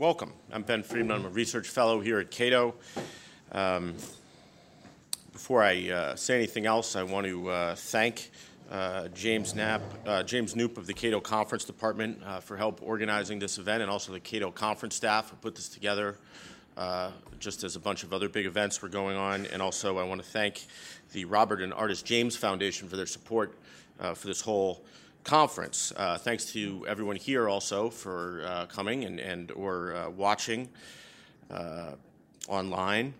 welcome. I'm Ben Friedman. I'm a research fellow here at Cato. Um, before I uh, say anything else, I want to uh, thank uh, James Knapp, uh, James Knoop of the Cato Conference Department uh, for help organizing this event, and also the Cato Conference staff who put this together. Uh, just as a bunch of other big events were going on, and also I want to thank the Robert and Ardis James Foundation for their support for this whole conference. Uh, thanks to everyone here also for uh, coming and, and or uh, watching uh, online.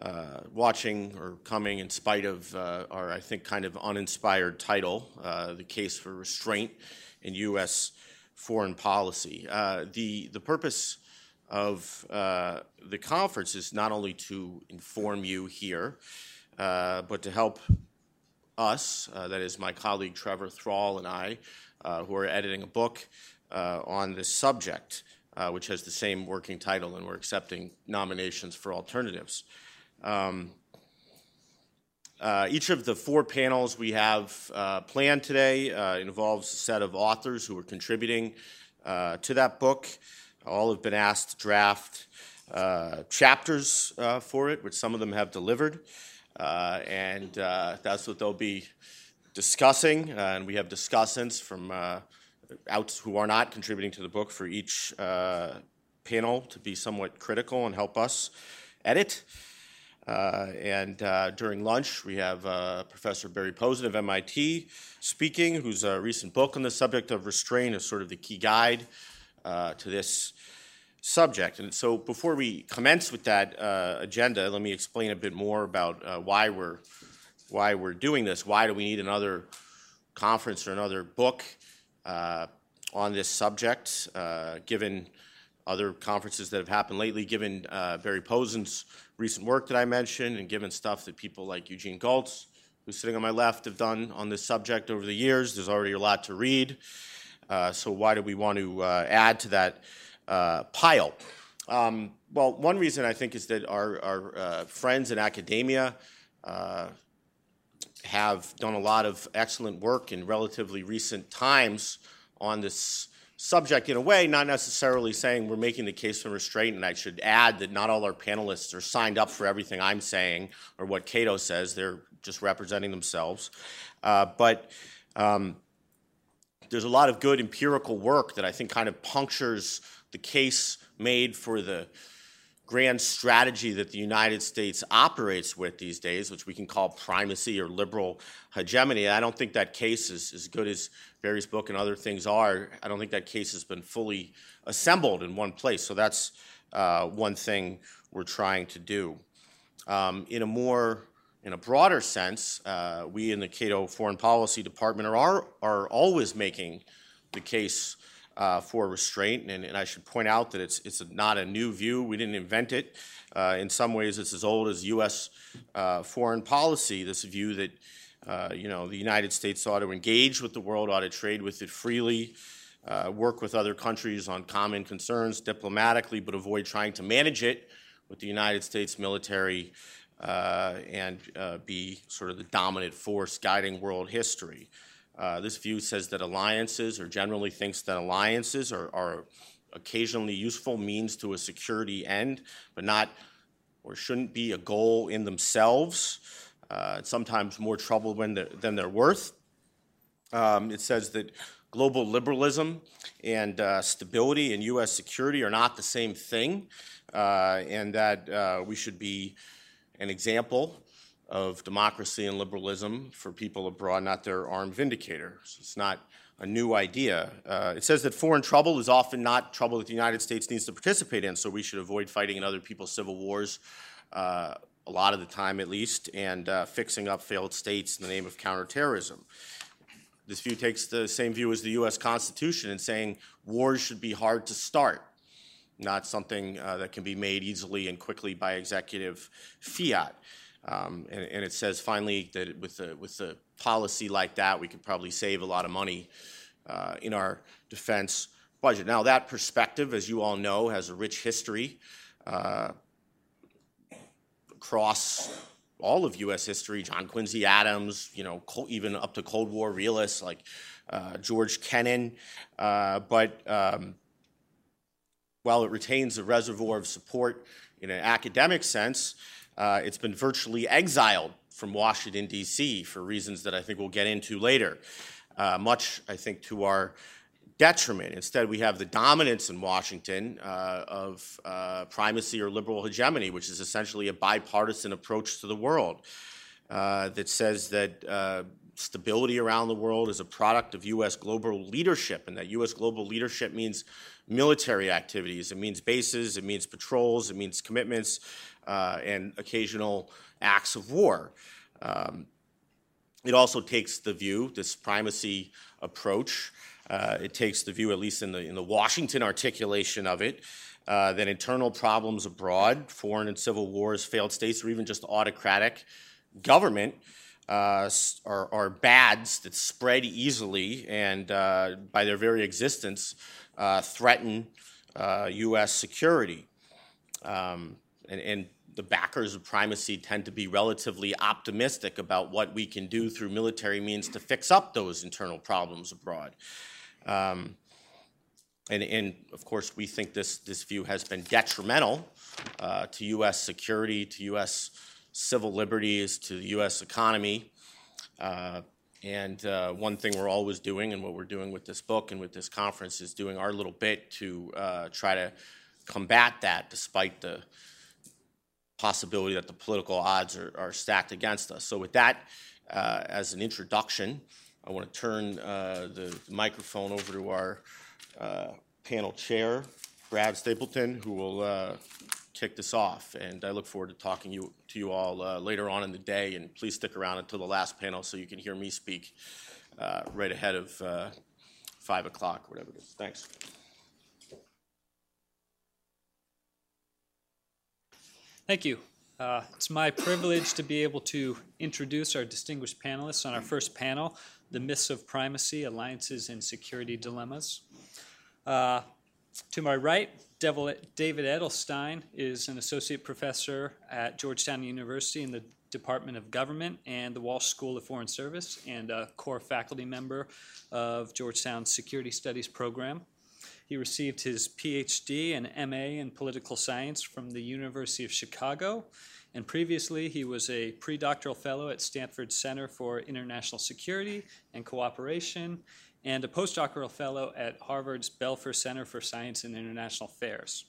Uh, watching or coming in spite of uh, our, I think, kind of uninspired title, The Case for Restraint in U.S. Foreign Policy. the, the purpose of the conference is not only to inform you here, but to help us, uh, that is my colleague Trevor Thrall and I, uh, who are editing a book uh, on this subject, uh, which has the same working title, and we're accepting nominations for alternatives. Um, uh, each of the four panels we have uh, planned today involves a set of authors who are contributing to that book. All have been asked to draft chapters for it, which some of them have delivered. Uh, and uh, that's what they'll be discussing. Uh, and we have discussants from out who are not contributing to the book for each panel to be somewhat critical and help us edit. Uh, and uh, during lunch, we have uh, Professor Barry Posen of MIT speaking, whose recent book on the subject of restraint is sort of the key guide to this subject. And so before we commence with that uh, agenda, let me explain a bit more about uh, why we're why we're doing this. Why do we need another conference or another book uh, on this subject, uh, given other conferences that have happened lately, given uh, Barry Posen's recent work that I mentioned, and given stuff that people like Eugene Gholz, who's sitting on my left, have done on this subject over the years. There's already a lot to read. Uh, so why do we want to add to that uh, pile. Um, well, one reason I think is that our, our uh, friends in academia uh, have done a lot of excellent work in relatively recent times on this subject in a way, not necessarily saying we're making the case for restraint. And I should add that not all our panelists are signed up for everything I'm saying or what Cato says. They're just representing themselves. Uh, but um, there's a lot of good empirical work that I think kind of punctures the case made for the grand strategy that the United States operates with these days, which we can call primacy or liberal hegemony. I don't think that case is as good as Barry's book and other things are. I don't think that case has been fully assembled in one place. So that's uh, one thing we're trying to do. Um, in a more in a broader sense, uh, we in the Cato Foreign Policy Department are, are always making the case uh, for restraint. And, and, I should point out that it's, it's not a new view. We didn't invent it. Uh, in some ways, it's as old as U.S. Uh, foreign policy, this view that uh, you know, the United States ought to engage with the world, ought to trade with it freely, uh, work with other countries on common concerns diplomatically, but avoid trying to manage it with the United States military uh, and be sort of the dominant force guiding world history. Uh, this view says that alliances, or generally thinks that alliances are, are occasionally useful means to a security end, but not or shouldn't be a goal in themselves. Uh, sometimes more trouble they're, than they're worth. Um, it says that global liberalism and uh, stability and U.S. security are not the same thing, uh, and that uh, we should be an example of democracy and liberalism for people abroad, not their armed vindicators. It's not a new idea. Uh, it says that foreign trouble is often not trouble that the United States needs to participate in, so we should avoid fighting in other people's civil wars, uh, a lot of the time at least, and uh, fixing up failed states in the name of counterterrorism. This view takes the same view as the U.S. Constitution in saying wars should be hard to start, not something uh, that can be made easily and quickly by executive fiat. Um, and, and, it says finally that with a, with a policy like that, we could probably save a lot of money uh, in our defense budget. Now, that perspective, as you all know, has a rich history uh, across all of U.S. history. John Quincy Adams, you know, even up to Cold War realists like uh, George Kennan. Uh, but um, while it retains a reservoir of support in an academic sense, uh, it's been virtually exiled from Washington, D.C., for reasons that I think we'll get into later. Uh, much, I think, to our detriment. Instead, we have the dominance in Washington uh, of uh, primacy or liberal hegemony, which is essentially a bipartisan approach to the world uh, that says that uh, stability around the world is a product of U.S. global leadership, and that U.S. global leadership means military activities, it means bases, it means patrols, it means commitments, uh, and occasional acts of war. Um, it also takes the view, this primacy approach, uh, it takes the view, at least in the, in the Washington articulation of it, uh, that internal problems abroad, foreign and civil wars, failed states, or even just autocratic government uh, are, are, bads that spread easily and, uh, by their very existence, uh, threaten U.S. Uh, security. Um, and, and the backers of primacy tend to be relatively optimistic about what we can do through military means to fix up those internal problems abroad. Um, and, and, of course, we think this, this view has been detrimental uh, to U.S. security, to U.S. civil liberties, to the U.S. economy. Uh, and uh, one thing we're always doing, and what we're doing with this book and with this conference, is doing our little bit to uh, try to combat that despite the possibility that the political odds are, are stacked against us. So, with that uh, as an introduction, I want to turn uh, the microphone over to our uh, panel chair, Brad Stapleton, who will uh, kick this off. And I look forward to talking you, to you all uh, later on in the day. And please stick around until the last panel so you can hear me speak uh, right ahead of 5 o'clock, whatever it is. Thanks. Thank you. Uh, it's my privilege to be able to introduce our distinguished panelists on our first panel, The Myths of Primacy, Alliances and Security Dilemmas. Uh, to my right, David Edelstein is an associate professor at Georgetown University in the Department of Government and the Walsh School of Foreign Service and a core faculty member of Georgetown's Security Studies program. He received his PhD and MA in political science from the University of Chicago. And previously, he was a pre-doctoral fellow at Stanford Center for International Security and Cooperation and a postdoctoral fellow at Harvard's Belfer Center for Science and International Affairs.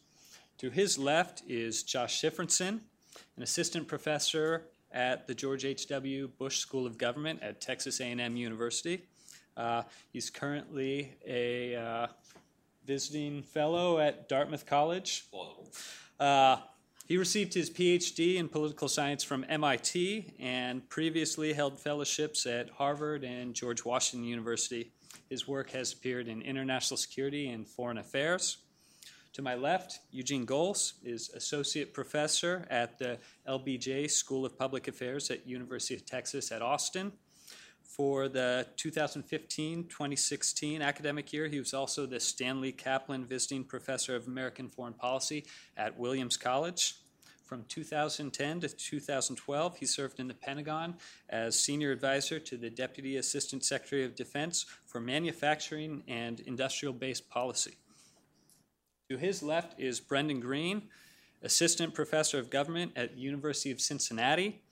To his left is Josh Shifrinson, an assistant professor at the George H.W. Bush School of Government at Texas A&M University. Uh, he's currently a uh, visiting fellow at Dartmouth College. Uh, he received his PhD in political science from MIT and previously held fellowships at Harvard and George Washington University. His work has appeared in international security and foreign affairs. To my left, Eugene Gholz is associate professor at the LBJ School of Public Affairs at University of Texas at Austin for the 2015-2016 academic year. He was also the Stanley Kaplan Visiting Professor of American Foreign Policy at Williams College. From 2010 to 2012, he served in the Pentagon as Senior Advisor to the Deputy Assistant Secretary of Defense for Manufacturing and Industrial Base Policy. To his left is Brendan Green, Assistant Professor of Government at University of Cincinnati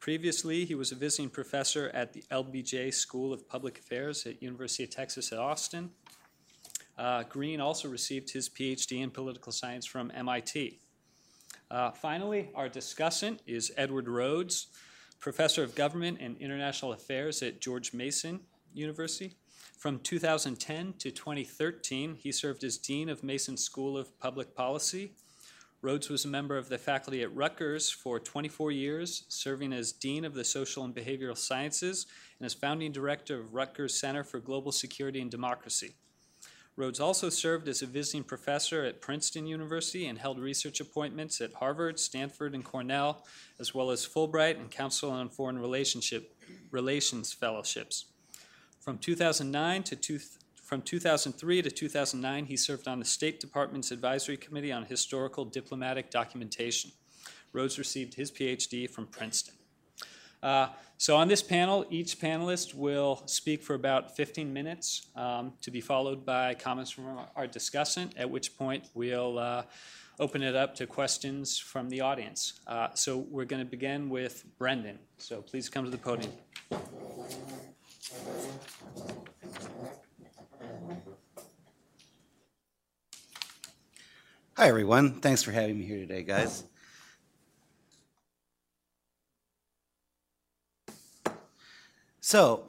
Previously, he was a visiting professor at the LBJ School of Public Affairs at University of Texas at Austin. Uh, Green also received his PhD in political science from MIT. Uh, finally, our discussant is Edward Rhodes, professor of government and international affairs at George Mason University. From 2010 to 2013, he served as dean of Mason School of Public Policy Rhodes was a member of the faculty at Rutgers for 24 years, serving as Dean of the Social and Behavioral Sciences and as founding director of Rutgers Center for Global Security and Democracy. Rhodes also served as a visiting professor at Princeton University and held research appointments at Harvard, Stanford, and Cornell, as well as Fulbright and Council on Foreign Relations fellowships. From 2009 to from 2003 to 2009, he served on the State Department's Advisory Committee on Historical Diplomatic Documentation. Rhodes received his PhD from Princeton. Uh, so on this panel, each panelist will speak for about 15 minutes um, to be followed by comments from our, discussant, at which point we'll uh, open it up to questions from the audience. Uh, so we're going to begin with Brendan. So please come to the podium. Hi, everyone. Thanks for having me here today, guys. So,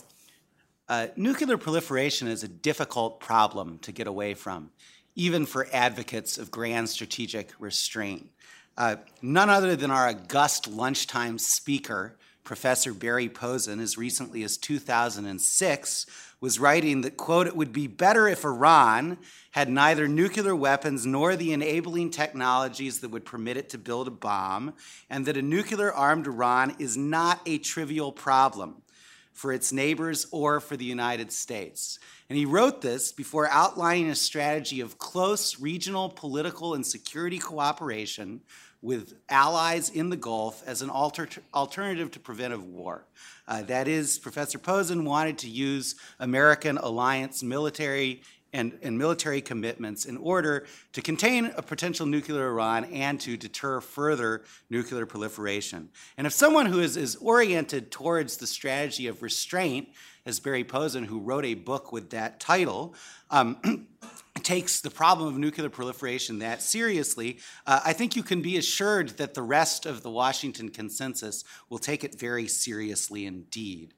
uh, nuclear proliferation is a difficult problem to get away from, even for advocates of grand strategic restraint. Uh, none other than our august lunchtime speaker, Professor Barry Posen, as recently as 2006, was writing that, quote, it would be better if Iran had neither nuclear weapons nor the enabling technologies that would permit it to build a bomb, and that a nuclear armed Iran is not a trivial problem for its neighbors or for the United States. And he wrote this before outlining a strategy of close regional political and security cooperation with allies in the Gulf as an alter- alternative to preventive war. Uh, that is, Professor Posen wanted to use American alliance military and, and, military commitments in order to contain a potential nuclear Iran and to deter further nuclear proliferation. And if someone who is, is oriented towards the strategy of restraint, as Barry Posen, who wrote a book with that title, um, takes the problem of nuclear proliferation that seriously, uh, I think you can be assured that the rest of the Washington consensus will take it very seriously indeed.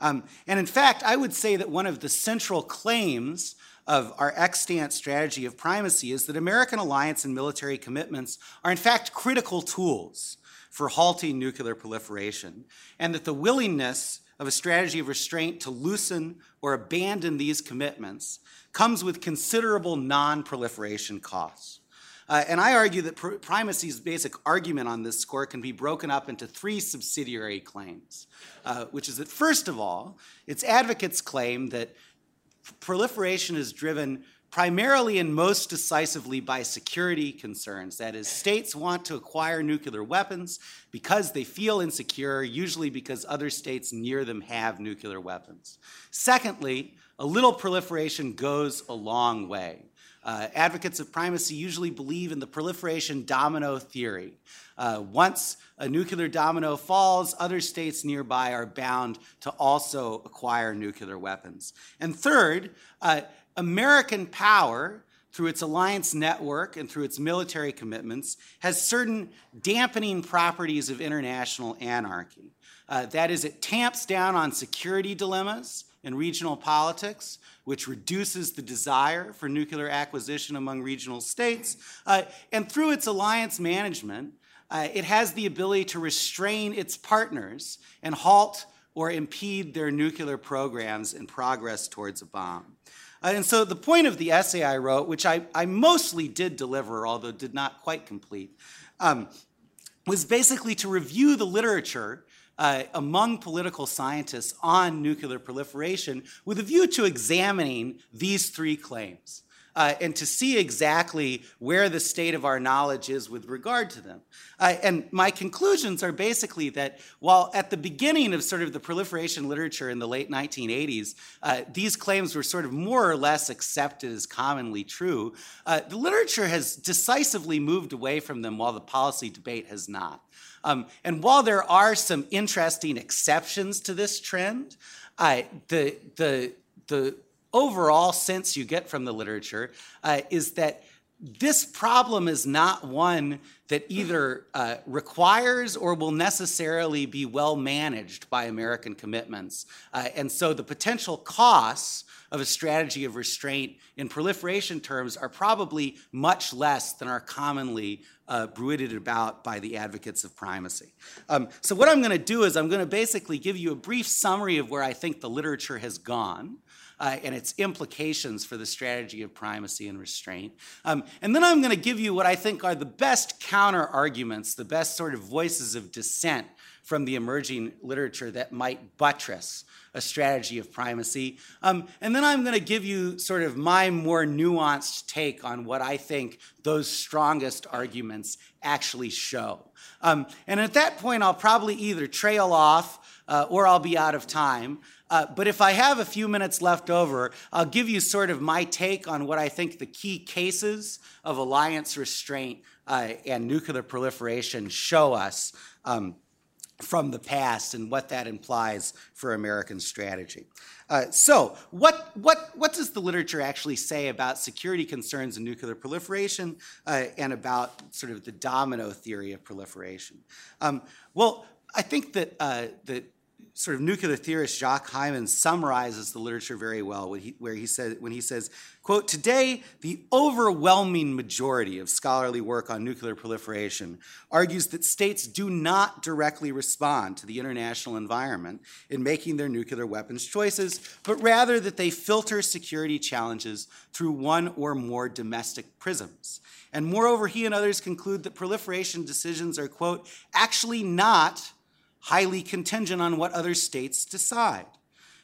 Um, and in fact, I would say that one of the central claims of our extant strategy of primacy is that American alliance and military commitments are, in fact, critical tools for halting nuclear proliferation, and that the willingness of a strategy of restraint to loosen or abandon these commitments comes with considerable non proliferation costs. Uh, and I argue that pr- primacy's basic argument on this score can be broken up into three subsidiary claims, uh, which is that, first of all, its advocates claim that proliferation is driven primarily and most decisively by security concerns. That is, states want to acquire nuclear weapons because they feel insecure, usually because other states near them have nuclear weapons. Secondly, a little proliferation goes a long way. Uh, advocates of primacy usually believe in the proliferation domino theory. Uh, once a nuclear domino falls, other states nearby are bound to also acquire nuclear weapons. And third, uh, American power, through its alliance network and through its military commitments, has certain dampening properties of international anarchy. Uh, that is, it tamps down on security dilemmas in regional politics, which reduces the desire for nuclear acquisition among regional states. Uh, and through its alliance management, uh, it has the ability to restrain its partners and halt or impede their nuclear programs and progress towards a bomb. Uh, and so the point of the essay I wrote, which I, I mostly did deliver, although did not quite complete, um, was basically to review the literature uh, among political scientists on nuclear proliferation with a view to examining these three claims. Uh, and to see exactly where the state of our knowledge is with regard to them. Uh, and my conclusions are basically that while at the beginning of sort of the proliferation literature in the late 1980s, uh, these claims were sort of more or less accepted as commonly true, uh, the literature has decisively moved away from them while the policy debate has not. Um, and while there are some interesting exceptions to this trend, uh, the, the, the overall sense you get from the literature uh, is that this problem is not one that either uh, requires or will necessarily be well managed by American commitments. Uh, and so the potential costs of a strategy of restraint in proliferation terms are probably much less than are commonly uh, bruited about by the advocates of primacy. Um, so, what I'm going to do is I'm going to basically give you a brief summary of where I think the literature has gone. Uh, and its implications for the strategy of primacy and restraint. Um, and then I'm going to give you what I think are the best counter arguments, the best sort of voices of dissent from the emerging literature that might buttress a strategy of primacy. Um, and then I'm going to give you sort of my more nuanced take on what I think those strongest arguments actually show. Um, and at that point, I'll probably either trail off uh, or I'll be out of time. Uh, but if I have a few minutes left over, I'll give you sort of my take on what I think the key cases of alliance restraint uh, and nuclear proliferation show us. Um, from the past and what that implies for American strategy. Uh, so, what, what, what does the literature actually say about security concerns and nuclear proliferation uh, and about sort of the domino theory of proliferation? Um, well, I think that, uh, that sort of nuclear theorist Jacques Hymans summarizes the literature very well when he, where he says, when he says, quote, today the overwhelming majority of scholarly work on nuclear proliferation argues that states do not directly respond to the international environment in making their nuclear weapons choices, but rather that they filter security challenges through one or more domestic prisms. And moreover, he and others conclude that proliferation decisions are, quote, actually not highly contingent on what other states decide.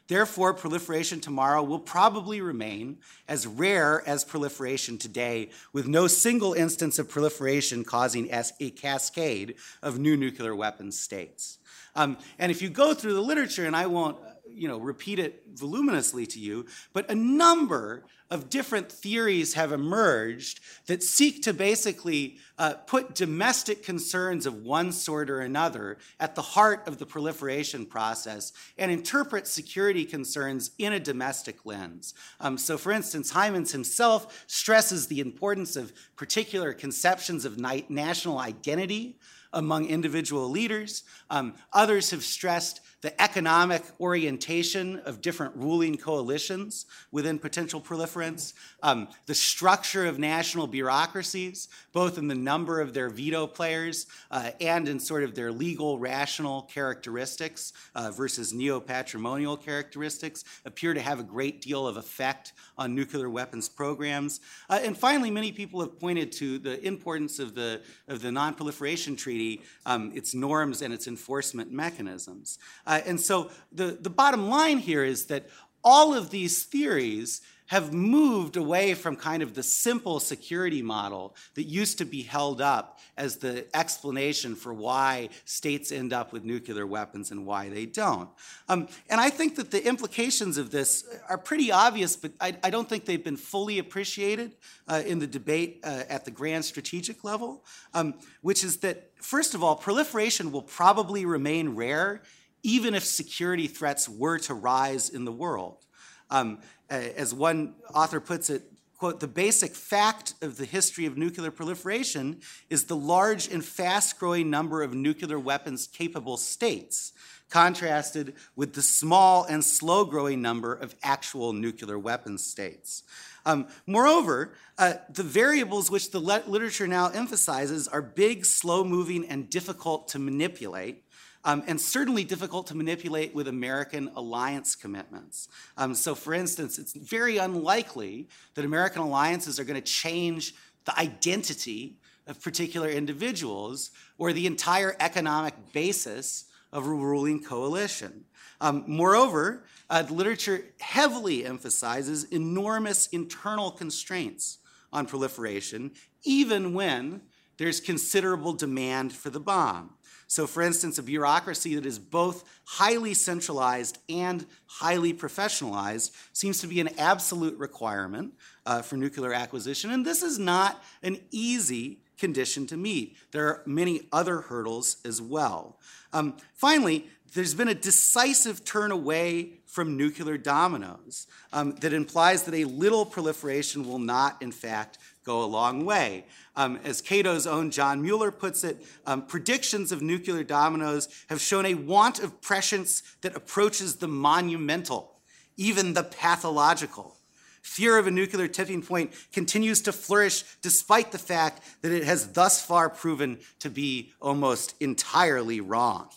Therefore, proliferation tomorrow will probably remain as rare as proliferation today, with no single instance of proliferation causing a cascade of new nuclear weapons states. Um, and if you go through the literature, and I won't you know, repeat it voluminously to you, but a number of different theories have emerged that seek to basically uh, put domestic concerns of one sort or another at the heart of the proliferation process and interpret security concerns in a domestic lens. Um, so, for instance, Hymans himself stresses the importance of particular conceptions of national identity among individual leaders. Um, others have stressed the economic orientation of different ruling coalitions within potential proliferants, um, the structure of national bureaucracies, both in the number of their veto players uh, and in sort of their legal rational characteristics uh, versus neo-patrimonial characteristics, appear to have a great deal of effect on nuclear weapons programs. Uh, and finally, many people have pointed to the importance of the, of the Non-Proliferation Treaty, um, its norms and its enforcement mechanisms. Uh, and so the, the bottom line here is that all of these theories have moved away from kind of the simple security model that used to be held up as the explanation for why states end up with nuclear weapons and why they don't. Um, and I think that the implications of this are pretty obvious, but I, I don't think they've been fully appreciated uh, in the debate uh, at the grand strategic level, um, which is that, first of all, proliferation will probably remain rare even if security threats were to rise in the world. Um, as one author puts it, quote, the basic fact of the history of nuclear proliferation is the large and fast growing number of nuclear weapons capable states, contrasted with the small and slow growing number of actual nuclear weapons states. Um, moreover, uh, the variables which the literature now emphasizes are big, slow moving, and difficult to manipulate um, and certainly difficult to manipulate with American alliance commitments. Um, so, for instance, it's very unlikely that American alliances are going to change the identity of particular individuals or the entire economic basis of a ruling coalition. Um, moreover, uh, the literature heavily emphasizes enormous internal constraints on proliferation, even when there's considerable demand for the bomb. So, for instance, a bureaucracy that is both highly centralized and highly professionalized seems to be an absolute requirement uh, for nuclear acquisition. And this is not an easy condition to meet. There are many other hurdles as well. Um, finally, there's been a decisive turn away from nuclear dominoes um, that implies that a little proliferation will not, in fact, go a long way. Um, as Cato's own John Mueller puts it, um, predictions of nuclear dominoes have shown a want of prescience that approaches the monumental, even the pathological. Fear of a nuclear tipping point continues to flourish despite the fact that it has thus far proven to be almost entirely wrong.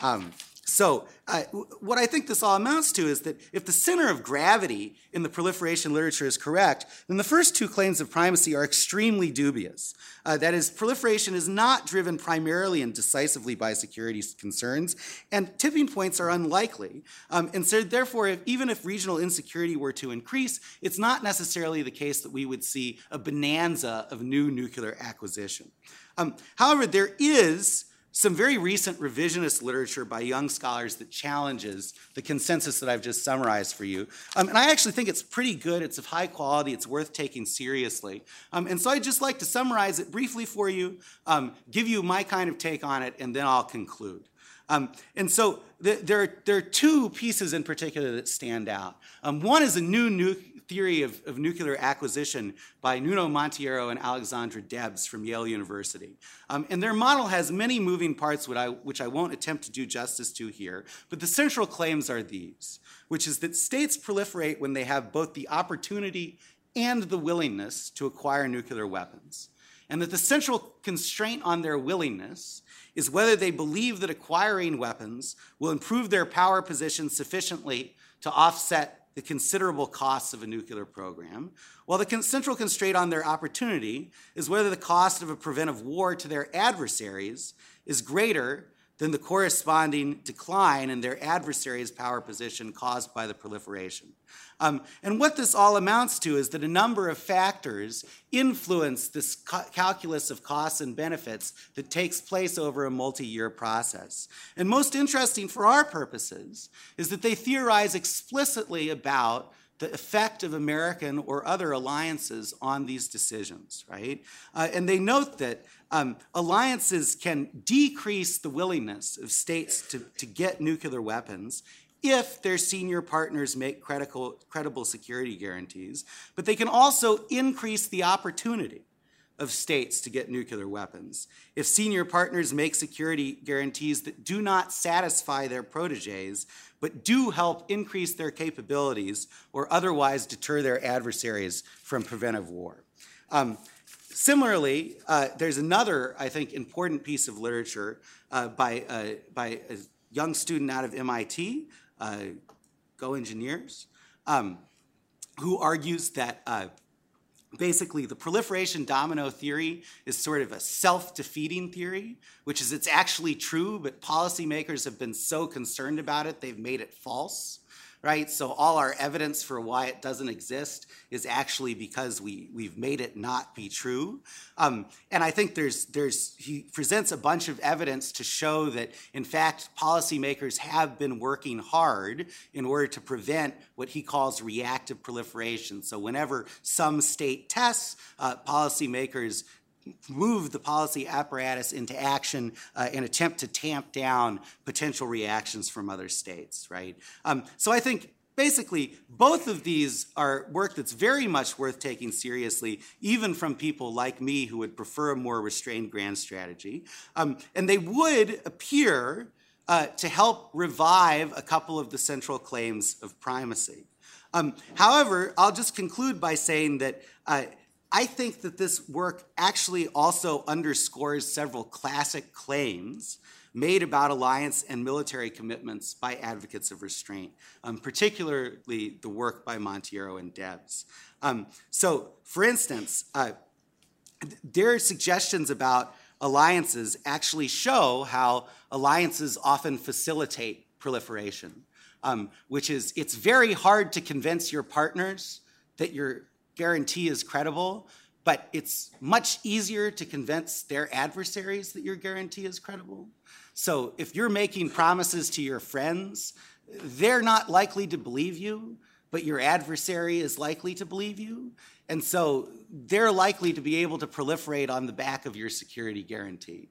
Um, So, uh, what I think this all amounts to is that if the center of gravity in the proliferation literature is correct, then the first two claims of primacy are extremely dubious. Uh, that is, proliferation is not driven primarily and decisively by security concerns, and tipping points are unlikely. Um, and so, therefore, if, even if regional insecurity were to increase, it's not necessarily the case that we would see a bonanza of new nuclear acquisition. Um, however, there is some very recent revisionist literature by young scholars that challenges the consensus that I've just summarized for you. Um, and I actually think it's pretty good, it's of high quality, it's worth taking seriously. Um, and so I'd just like to summarize it briefly for you, um, give you my kind of take on it, and then I'll conclude. Um, and so the, there, are, there are two pieces in particular that stand out. Um, one is a new, theory of, of, nuclear acquisition by Nuno Monteiro and Alexandra Debs from Yale University. Um, and their model has many moving parts, which I, which I won't attempt to do justice to here, but the central claims are these, which is that states proliferate when they have both the opportunity and the willingness to acquire nuclear weapons, and that the central constraint on their willingness is whether they believe that acquiring weapons will improve their power position sufficiently to offset the considerable costs of a nuclear program, while the central constraint on their opportunity is whether the cost of a preventive war to their adversaries is greater than the corresponding decline in their adversary's power position caused by the proliferation. Um, and what this all amounts to is that a number of factors influence this ca- calculus of costs and benefits that takes place over a multi year process. And most interesting for our purposes is that they theorize explicitly about the effect of American or other alliances on these decisions, right? Uh, and they note that um, alliances can decrease the willingness of states to, to get nuclear weapons if their senior partners make credible, credible security guarantees, but they can also increase the opportunity of states to get nuclear weapons. If senior partners make security guarantees that do not satisfy their proteges, but do help increase their capabilities or otherwise deter their adversaries from preventive war. Um, similarly, uh, there's another, I think, important piece of literature uh, by, uh, by a young student out of MIT, uh, Go Engineers, um, who argues that uh, basically the proliferation domino theory is sort of a self-defeating theory which is it's actually true but policymakers have been so concerned about it they've made it false right? So all our evidence for why it doesn't exist is actually because we we've made it not be true. Um, and I think there's there's he presents a bunch of evidence to show that in fact policymakers have been working hard in order to prevent what he calls reactive proliferation. So whenever some state tests, uh, policymakers move the policy apparatus into action uh, and attempt to tamp down potential reactions from other states, right? Um, so I think basically both of these are work that's very much worth taking seriously, even from people like me who would prefer a more restrained grand strategy. Um, and they would appear uh, to help revive a couple of the central claims of primacy. Um, however, I'll just conclude by saying that uh, I think that this work actually also underscores several classic claims made about alliance and military commitments by advocates of restraint, um, particularly the work by Monteiro and Debs. Um, so, for instance, uh, their suggestions about alliances actually show how alliances often facilitate proliferation, um, which is it's very hard to convince your partners that you're guarantee is credible, but it's much easier to convince their adversaries that your guarantee is credible. So if you're making promises to your friends, they're not likely to believe you, but your adversary is likely to believe you. And so they're likely to be able to proliferate on the back of your security guarantee.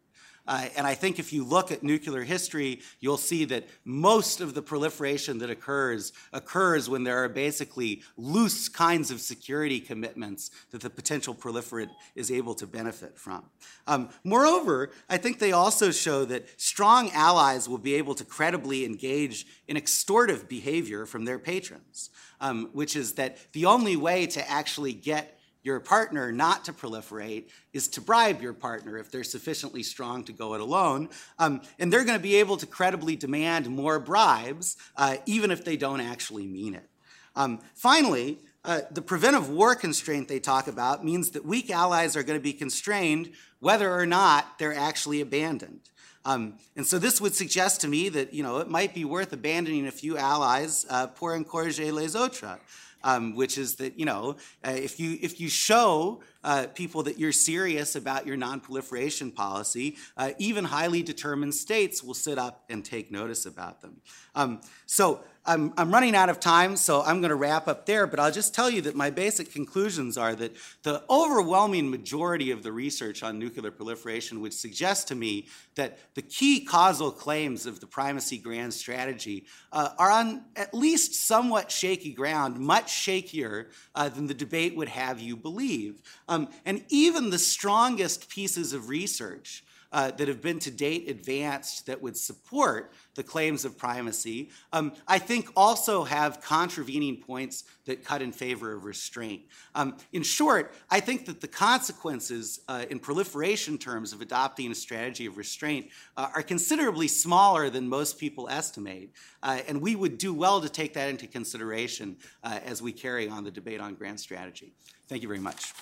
Uh, and I think if you look at nuclear history, you'll see that most of the proliferation that occurs occurs when there are basically loose kinds of security commitments that the potential proliferant is able to benefit from. Um, moreover, I think they also show that strong allies will be able to credibly engage in extortive behavior from their patrons, um, which is that the only way to actually get your partner not to proliferate is to bribe your partner if they're sufficiently strong to go it alone. Um, and they're going to be able to credibly demand more bribes, uh, even if they don't actually mean it. Um, finally, uh, the preventive war constraint they talk about means that weak allies are going to be constrained whether or not they're actually abandoned. Um, and so this would suggest to me that you know it might be worth abandoning a few allies uh, pour encourager les autres, um, which is that you know uh, if you if you show uh, people that you're serious about your non-proliferation policy, uh, even highly determined states will sit up and take notice about them. Um, so I'm, I'm running out of time, so I'm going to wrap up there, but I'll just tell you that my basic conclusions are that the overwhelming majority of the research on nuclear proliferation would suggest to me that the key causal claims of the primacy grand strategy uh, are on at least somewhat shaky ground, much shakier uh, than the debate would have you believe. Um, and even the strongest pieces of research uh, that have been to date advanced that would support the claims of primacy, um, I think also have contravening points that cut in favor of restraint. Um, in short, I think that the consequences uh, in proliferation terms of adopting a strategy of restraint uh, are considerably smaller than most people estimate. Uh, and we would do well to take that into consideration uh, as we carry on the debate on grand strategy. Thank you very much.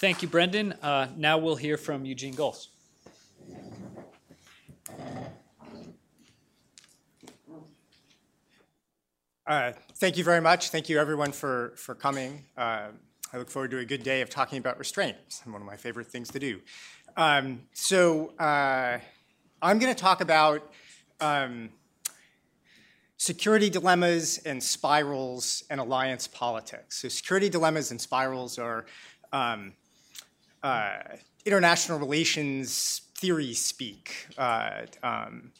Thank you, Brendan. Uh, now we'll hear from Eugene Gholz. Uh, thank you very much. Thank you, everyone, for, for coming. Uh, I look forward to a good day of talking about restraint. It's one of my favorite things to do. Um, so uh, I'm going to talk about um, security dilemmas and spirals and alliance politics. So security dilemmas and spirals are um, uh, international relations theory speak. Uh, um,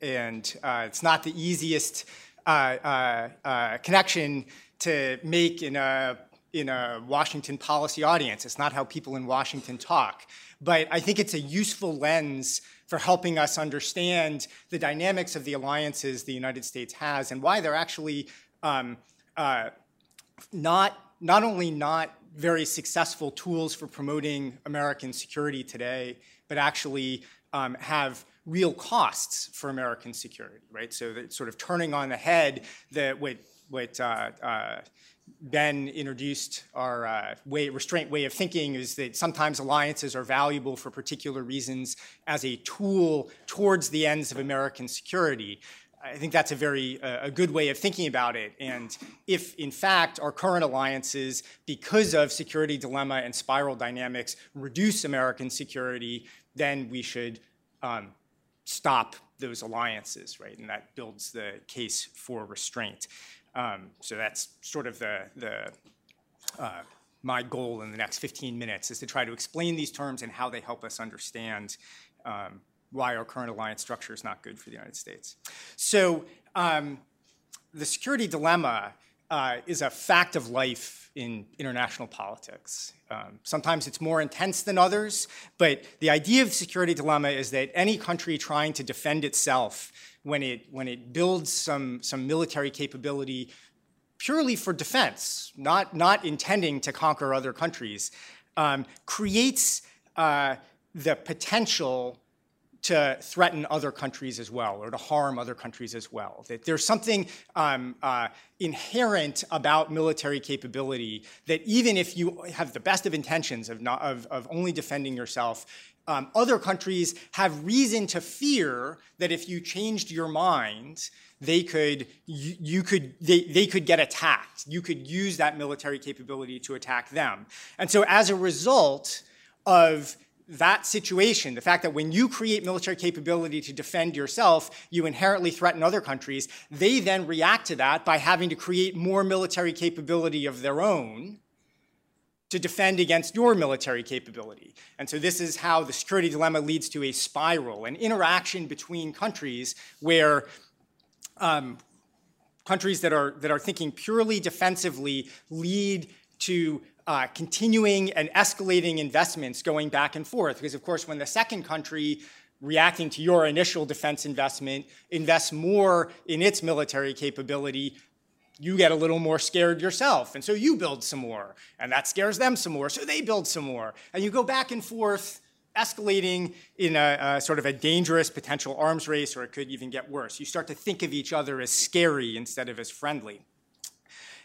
and uh, it's not the easiest uh, uh, uh, connection to make in a, in a Washington policy audience. It's not how people in Washington talk. But I think it's a useful lens for helping us understand the dynamics of the alliances the United States has and why they're actually um, not, not only not very successful tools for promoting American security today, but actually um, have real costs for American security, right? So that sort of turning on the head that what, what uh, uh, Ben introduced our uh, way, restraint way of thinking is that sometimes alliances are valuable for particular reasons as a tool towards the ends of American security. I think that's a very uh, a good way of thinking about it. And if, in fact, our current alliances, because of security dilemma and spiral dynamics, reduce American security, then we should um, stop those alliances, right? And that builds the case for restraint. Um, so that's sort of the the uh, my goal in the next 15 minutes is to try to explain these terms and how they help us understand um, why our current alliance structure is not good for the United States. So um, the security dilemma uh, is a fact of life in international politics. Um, sometimes it's more intense than others, but the idea of the security dilemma is that any country trying to defend itself when it, when it builds some, some military capability purely for defense, not, not intending to conquer other countries, um, creates uh, the potential to threaten other countries as well or to harm other countries as well. That there's something um, uh, inherent about military capability that even if you have the best of intentions of, not, of, of only defending yourself, um, other countries have reason to fear that if you changed your mind, they could you, you, could they, they could get attacked. You could use that military capability to attack them. And so as a result of that situation, the fact that when you create military capability to defend yourself, you inherently threaten other countries, they then react to that by having to create more military capability of their own to defend against your military capability. And so this is how the security dilemma leads to a spiral, an interaction between countries where um, countries that are, that are thinking purely defensively lead to uh, continuing and escalating investments going back and forth. Because, of course, when the second country reacting to your initial defense investment, invests more in its military capability, you get a little more scared yourself. And so you build some more. And that scares them some more. So they build some more. And you go back and forth, escalating in a, a, sort of a dangerous potential arms race, or it could even get worse. You start to think of each other as scary instead of as friendly.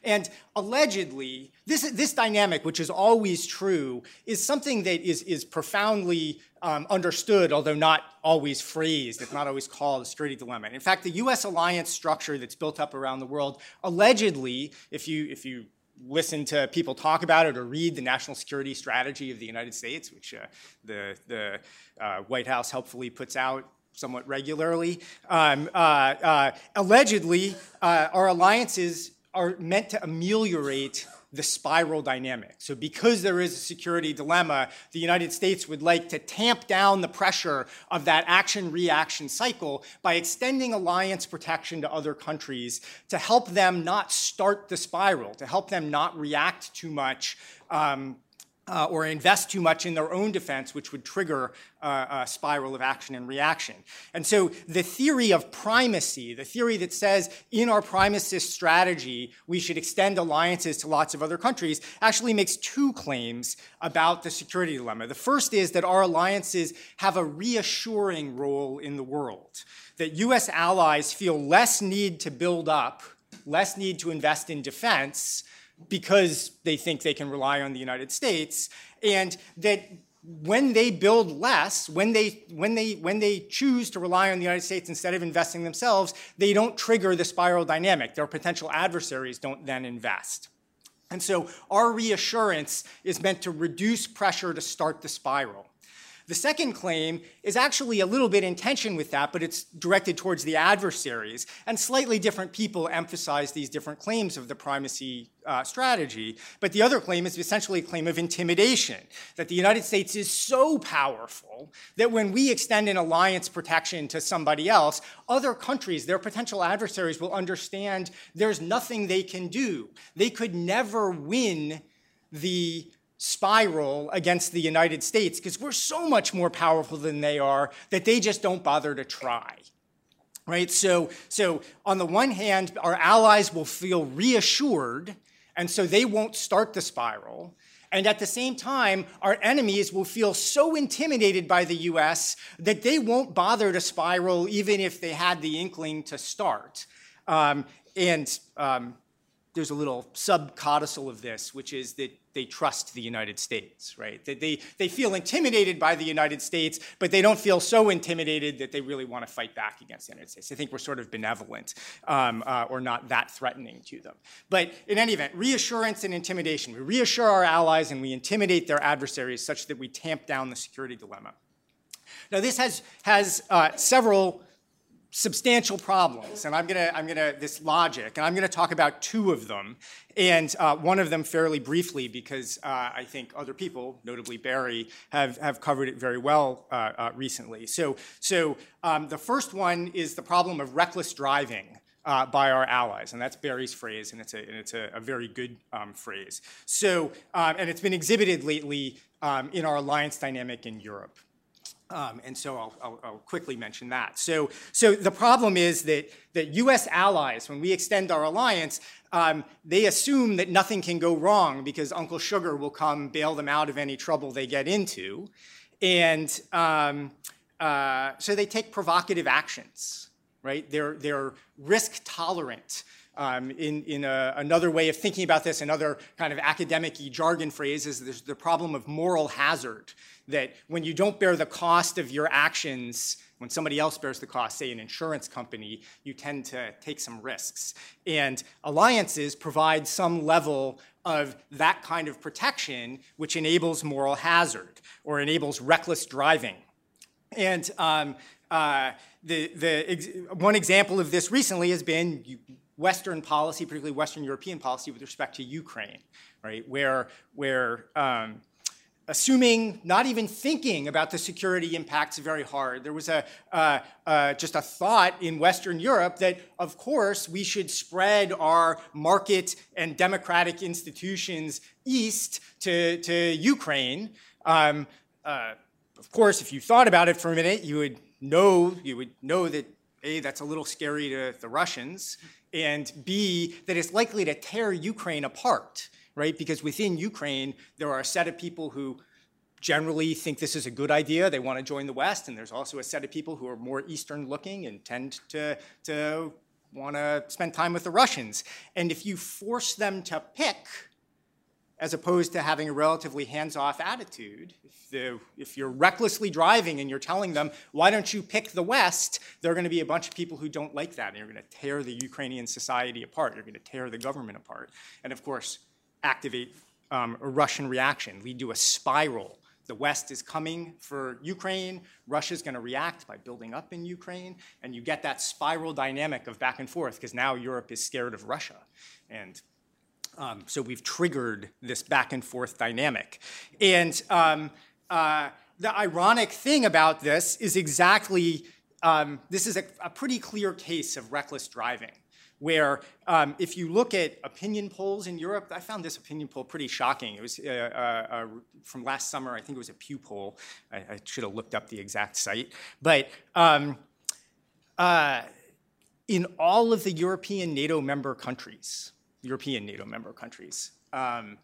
And allegedly, this, this dynamic, which is always true, is something that is, is profoundly um, understood, although not always phrased. It's not always called a security dilemma. In fact, the U.S. alliance structure that's built up around the world, allegedly, if you, if you listen to people talk about it or read the national security strategy of the United States, which uh, the, the uh, White House helpfully puts out somewhat regularly. Um, uh, uh allegedly, uh, our alliances are meant to ameliorate the spiral dynamic. So, because there is a security dilemma, the United States would like to tamp down the pressure of that action reaction cycle by extending alliance protection to other countries to help them not start the spiral, to help them not react too much um, uh, or invest too much in their own defense, which would trigger uh, a spiral of action and reaction. And so the theory of primacy, the theory that says in our primacist strategy we should extend alliances to lots of other countries, actually makes two claims about the security dilemma. The first is that our alliances have a reassuring role in the world, that US allies feel less need to build up, less need to invest in defense because they think they can rely on the United States, and that when they build less, when they, when, they, when they choose to rely on the United States instead of investing themselves, they don't trigger the spiral dynamic. Their potential adversaries don't then invest. And so our reassurance is meant to reduce pressure to start the spiral. The second claim is actually a little bit in tension with that, but it's directed towards the adversaries. And slightly different people emphasize these different claims of the primacy uh, strategy. But the other claim is essentially a claim of intimidation that the United States is so powerful that when we extend an alliance protection to somebody else, other countries, their potential adversaries, will understand there's nothing they can do. They could never win the spiral against the United States because we're so much more powerful than they are that they just don't bother to try. Right? So, so on the one hand, our allies will feel reassured, and so they won't start the spiral. And at the same time, our enemies will feel so intimidated by the US that they won't bother to spiral even if they had the inkling to start. Um, and um, there's a little subcodicil of this, which is that they trust the United States, right? That they, they feel intimidated by the United States, but they don't feel so intimidated that they really want to fight back against the United States. They think we're sort of benevolent um, uh, or not that threatening to them. But in any event, reassurance and intimidation. We reassure our allies and we intimidate their adversaries such that we tamp down the security dilemma. Now, this has, has uh, several substantial problems, and I'm gonna, I'm gonna, this logic, and I'm gonna talk about two of them, and uh, one of them fairly briefly because uh, I think other people, notably Barry, have, have covered it very well uh, uh recently. So, so um, the first one is the problem of reckless driving. Uh, by our allies, and that's Barry's phrase, and it's a, and it's a, a very good um, phrase. So, um, and it's been exhibited lately um, in our alliance dynamic in Europe. Um, and so I'll, I'll, I'll, quickly mention that. So, so the problem is that, that US allies, when we extend our alliance, um, they assume that nothing can go wrong because Uncle Sugar will come bail them out of any trouble they get into. And um, uh, so they take provocative actions, right? They're, they're risk tolerant. Um, in, in a, another way of thinking about this, another kind of academic jargon phrase is the problem of moral hazard that when you don't bear the cost of your actions, when somebody else bears the cost, say an insurance company, you tend to take some risks. And alliances provide some level of that kind of protection, which enables moral hazard or enables reckless driving. And um, uh, the, the ex- one example of this recently has been Western policy, particularly Western European policy, with respect to Ukraine, right? Where, where um, assuming, not even thinking about the security impacts very hard. There was a, uh, uh, just a thought in Western Europe that, of course, we should spread our market and democratic institutions east to, to Ukraine. Um, uh, of course, if you thought about it for a minute, you would know you would know that a that's a little scary to the Russians, and b that it's likely to tear Ukraine apart, right? Because within Ukraine there are a set of people who generally think this is a good idea. They want to join the West, and there's also a set of people who are more Eastern looking and tend to to want to spend time with the Russians. And if you force them to pick, as opposed to having a relatively hands-off attitude, if, if you're recklessly driving and you're telling them, why don't you pick the West, there are going to be a bunch of people who don't like that, and you're going to tear the Ukrainian society apart. You're going to tear the government apart. And of course, activate um, a Russian reaction, lead to a spiral the West is coming for Ukraine. Russia's going to react by building up in Ukraine. And you get that spiral dynamic of back and forth because now Europe is scared of Russia. And um, so we've triggered this back and forth dynamic. And um, uh, the ironic thing about this is exactly um, this is a, a pretty clear case of reckless driving where um, if you look at opinion polls in Europe, I found this opinion poll pretty shocking. It was uh, uh, uh, from last summer, I think it was a Pew poll. I, I should have looked up the exact site. But um, uh, in all of the European NATO member countries, European NATO member countries, um,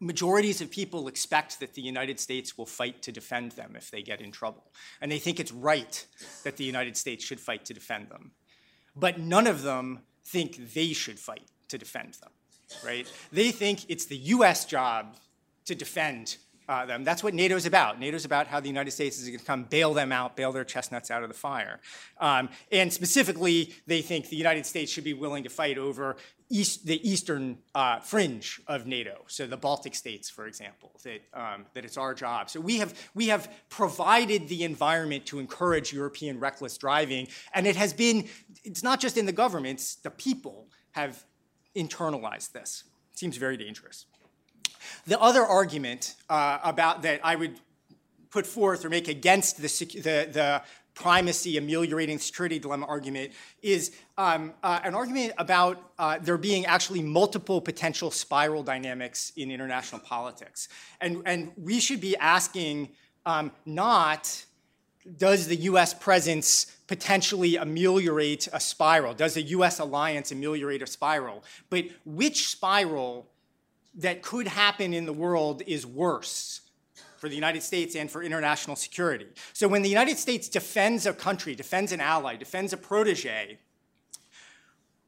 majorities of people expect that the United States will fight to defend them if they get in trouble. And they think it's right that the United States should fight to defend them but none of them think they should fight to defend them, right? They think it's the US job to defend uh, them. That's what NATO's about. NATO's about how the United States is going to come bail them out, bail their chestnuts out of the fire. Um, and specifically, they think the United States should be willing to fight over east, the eastern uh, fringe of NATO, so the Baltic states, for example, that, um, that it's our job. So we have, we have provided the environment to encourage European reckless driving, and it has been, it's not just in the governments, the people have internalized this. It seems very dangerous. The other argument uh, about that I would put forth or make against the, the, the primacy ameliorating security dilemma argument is um, uh, an argument about uh, there being actually multiple potential spiral dynamics in international politics. And, and we should be asking um, not does the US presence potentially ameliorate a spiral? Does the US alliance ameliorate a spiral? But which spiral that could happen in the world is worse? For the United States and for international security. So when the United States defends a country, defends an ally, defends a protege,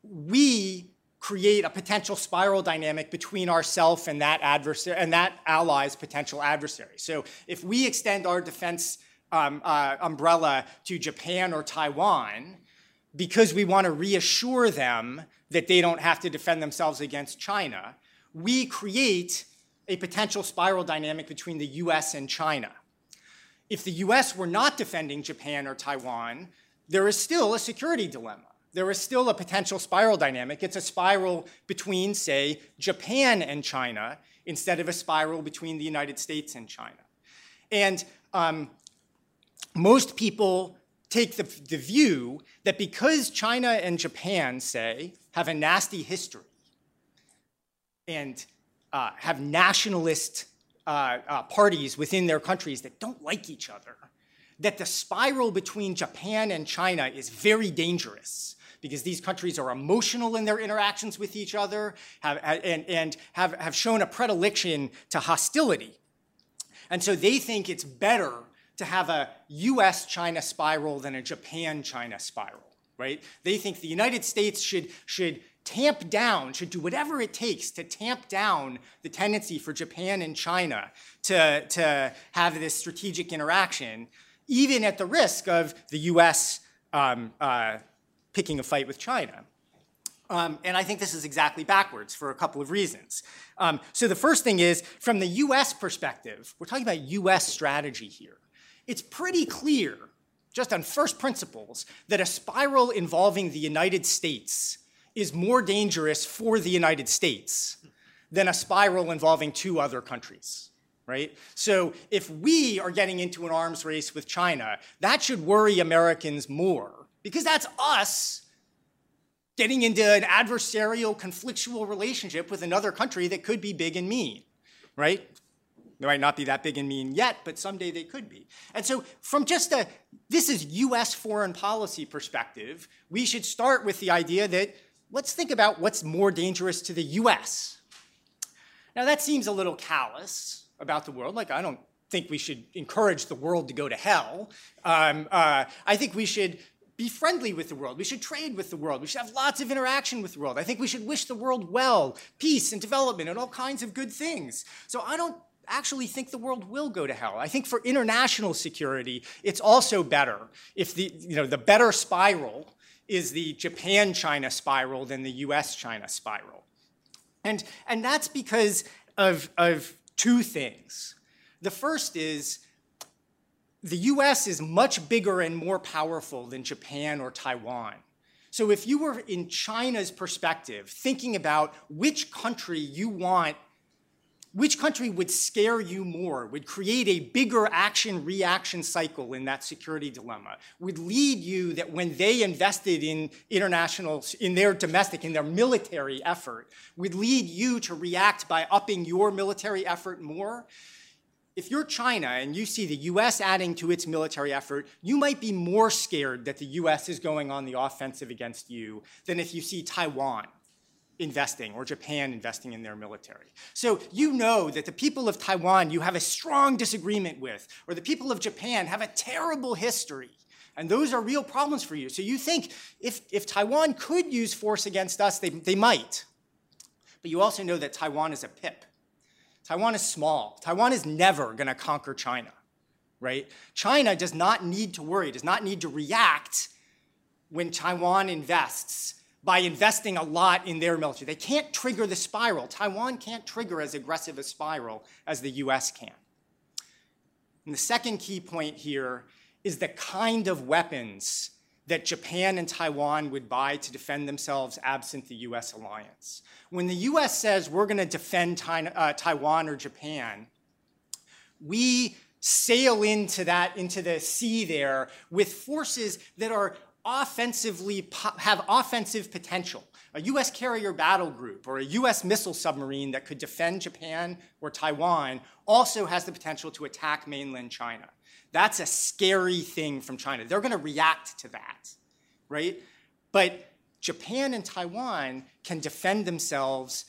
we create a potential spiral dynamic between ourselves and that adversary and that ally's potential adversary. So if we extend our defense um, uh, umbrella to Japan or Taiwan because we want to reassure them that they don't have to defend themselves against China, we create a potential spiral dynamic between the US and China. If the US were not defending Japan or Taiwan, there is still a security dilemma. There is still a potential spiral dynamic. It's a spiral between, say, Japan and China instead of a spiral between the United States and China. And um, most people take the, the view that because China and Japan, say, have a nasty history, and uh, have nationalist uh, uh, parties within their countries that don't like each other, that the spiral between Japan and China is very dangerous because these countries are emotional in their interactions with each other have, and, and have, have shown a predilection to hostility. And so they think it's better to have a US China spiral than a Japan China spiral, right? They think the United States should, should tamp down, should do whatever it takes to tamp down the tendency for Japan and China to, to have this strategic interaction, even at the risk of the US um, uh, picking a fight with China. Um, and I think this is exactly backwards for a couple of reasons. Um, so the first thing is, from the US perspective, we're talking about US strategy here. It's pretty clear, just on first principles, that a spiral involving the United States is more dangerous for the United States than a spiral involving two other countries, right? So if we are getting into an arms race with China, that should worry Americans more because that's us getting into an adversarial, conflictual relationship with another country that could be big and mean, right? They might not be that big and mean yet, but someday they could be. And so, from just a this is US foreign policy perspective, we should start with the idea that let's think about what's more dangerous to the US. Now, that seems a little callous about the world. Like, I don't think we should encourage the world to go to hell. Um, uh, I think we should be friendly with the world. We should trade with the world. We should have lots of interaction with the world. I think we should wish the world well, peace and development and all kinds of good things. So I don't actually think the world will go to hell. I think for international security, it's also better if the, you know, the better spiral is the Japan China spiral than the US China spiral. And, and that's because of, of two things. The first is the US is much bigger and more powerful than Japan or Taiwan. So if you were in China's perspective, thinking about which country you want which country would scare you more, would create a bigger action reaction cycle in that security dilemma, would lead you that when they invested in international, in their domestic, in their military effort, would lead you to react by upping your military effort more? If you're China and you see the US adding to its military effort, you might be more scared that the US is going on the offensive against you than if you see Taiwan investing or Japan investing in their military. So you know that the people of Taiwan you have a strong disagreement with, or the people of Japan have a terrible history. And those are real problems for you. So you think if, if Taiwan could use force against us, they, they might. But you also know that Taiwan is a pip. Taiwan is small. Taiwan is never going to conquer China, right? China does not need to worry, does not need to react when Taiwan invests by investing a lot in their military. They can't trigger the spiral. Taiwan can't trigger as aggressive a spiral as the US can. And the second key point here is the kind of weapons that Japan and Taiwan would buy to defend themselves absent the US alliance. When the US says we're going to defend uh, Taiwan or Japan, we sail into that into the sea there with forces that are offensively have offensive potential. A US carrier battle group or a US missile submarine that could defend Japan or Taiwan also has the potential to attack mainland China. That's a scary thing from China. They're going to react to that, right? But Japan and Taiwan can defend themselves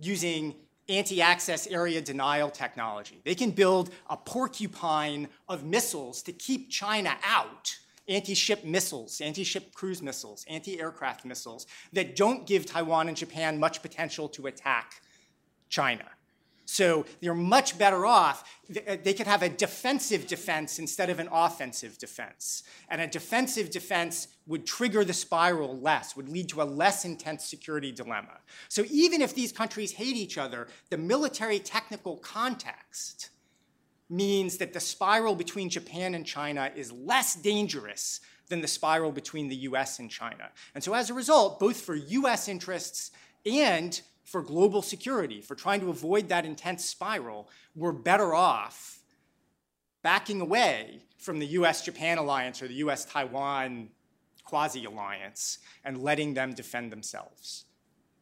using anti-access area denial technology. They can build a porcupine of missiles to keep China out anti-ship missiles, anti-ship cruise missiles, anti-aircraft missiles that don't give Taiwan and Japan much potential to attack China. So they're much better off. Uh, they could have a defensive defense instead of an offensive defense. And a defensive defense would trigger the spiral less, would lead to a less intense security dilemma. So even if these countries hate each other, the military technical context means that the spiral between Japan and China is less dangerous than the spiral between the US and China. And so as a result, both for US interests and for global security, for trying to avoid that intense spiral, we're better off backing away from the US Japan alliance or the US Taiwan quasi alliance and letting them defend themselves.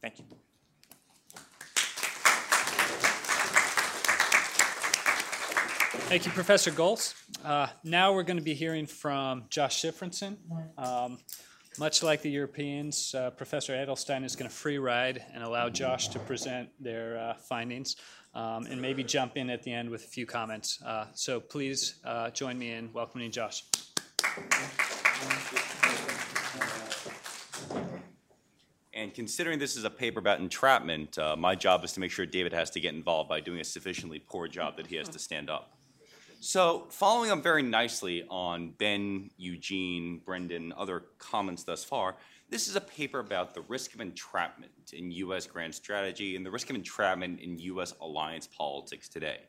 Thank you. Thank you, Professor Goltz. Uh, now we're going to be hearing from Josh Shifrinson. Um, much like the Europeans, uh, Professor Edelstein is going to free ride and allow Josh to present their uh, findings um, and maybe jump in at the end with a few comments. Uh, so please uh, join me in welcoming Josh. And considering this is a paper about entrapment, uh, my job is to make sure David has to get involved by doing a sufficiently poor job that he has to stand up. So, following up very nicely on Ben, Eugene, Brendan, other comments thus far, this is a paper about the risk of entrapment in U.S. grand strategy and the risk of entrapment in U.S. alliance politics today.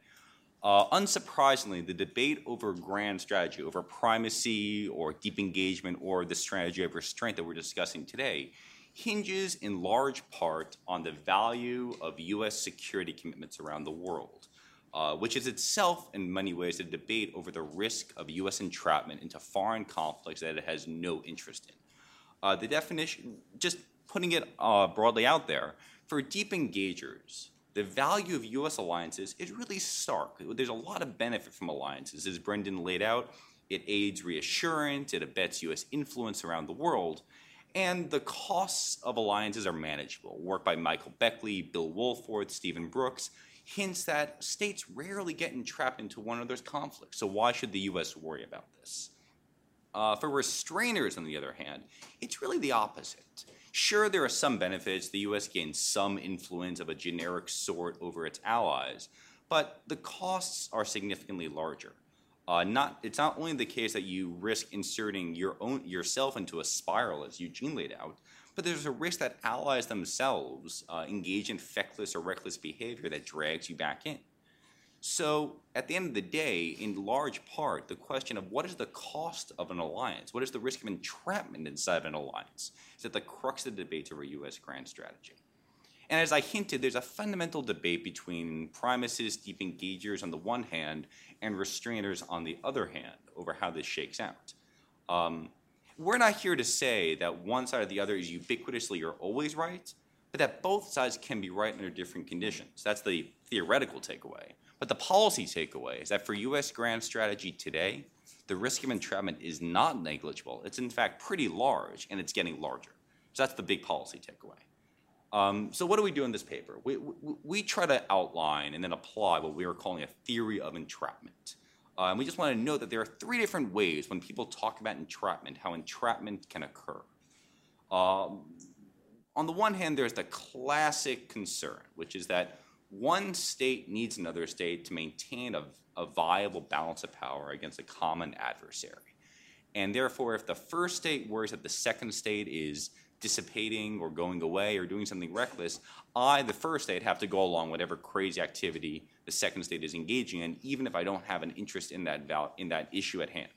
Uh, unsurprisingly, the debate over grand strategy, over primacy or deep engagement or the strategy of restraint that we're discussing today, hinges in large part on the value of U.S. security commitments around the world uh, which is itself, in many ways, a debate over the risk of U.S. entrapment into foreign conflicts that it has no interest in. Uh, the definition, just putting it uh, broadly out there, for deep engagers, the value of U.S. alliances is really stark. There's a lot of benefit from alliances. As Brendan laid out, it aids reassurance, it abets U.S. influence around the world, and the costs of alliances are manageable. Work by Michael Beckley, Bill Wohlforth, Stephen Brooks hints that states rarely get entrapped into one another's conflicts, so why should the U.S. worry about this? Uh, for restrainers, on the other hand, it's really the opposite. Sure, there are some benefits. The U.S. gains some influence of a generic sort over its allies, but the costs are significantly larger. Uh, not, it's not only the case that you risk inserting your own yourself into a spiral, as Eugene laid out, but there's a risk that allies themselves uh, engage in feckless or reckless behavior that drags you back in. So, at the end of the day, in large part, the question of what is the cost of an alliance, what is the risk of entrapment inside of an alliance, is at the crux of the debate over U.S. grand strategy. And as I hinted, there's a fundamental debate between primacists, deep engagers on the one hand, and restrainers on the other hand over how this shakes out. Um, we're not here to say that one side or the other is ubiquitously or always right, but that both sides can be right under different conditions. That's the theoretical takeaway. But the policy takeaway is that for U.S. grand strategy today, the risk of entrapment is not negligible. It's in fact pretty large, and it's getting larger. So that's the big policy takeaway. Um, so what do we do in this paper? We, we, we, try to outline and then apply what we are calling a theory of entrapment. Uh, and we just want to note that there are three different ways when people talk about entrapment, how entrapment can occur. Um, on the one hand, there's the classic concern, which is that one state needs another state to maintain a, a viable balance of power against a common adversary. And therefore, if the first state worries that the second state is dissipating or going away or doing something reckless, I, the first state, have to go along whatever crazy activity the second state is engaging in, even if I don't have an interest in that, val- in that issue at hand.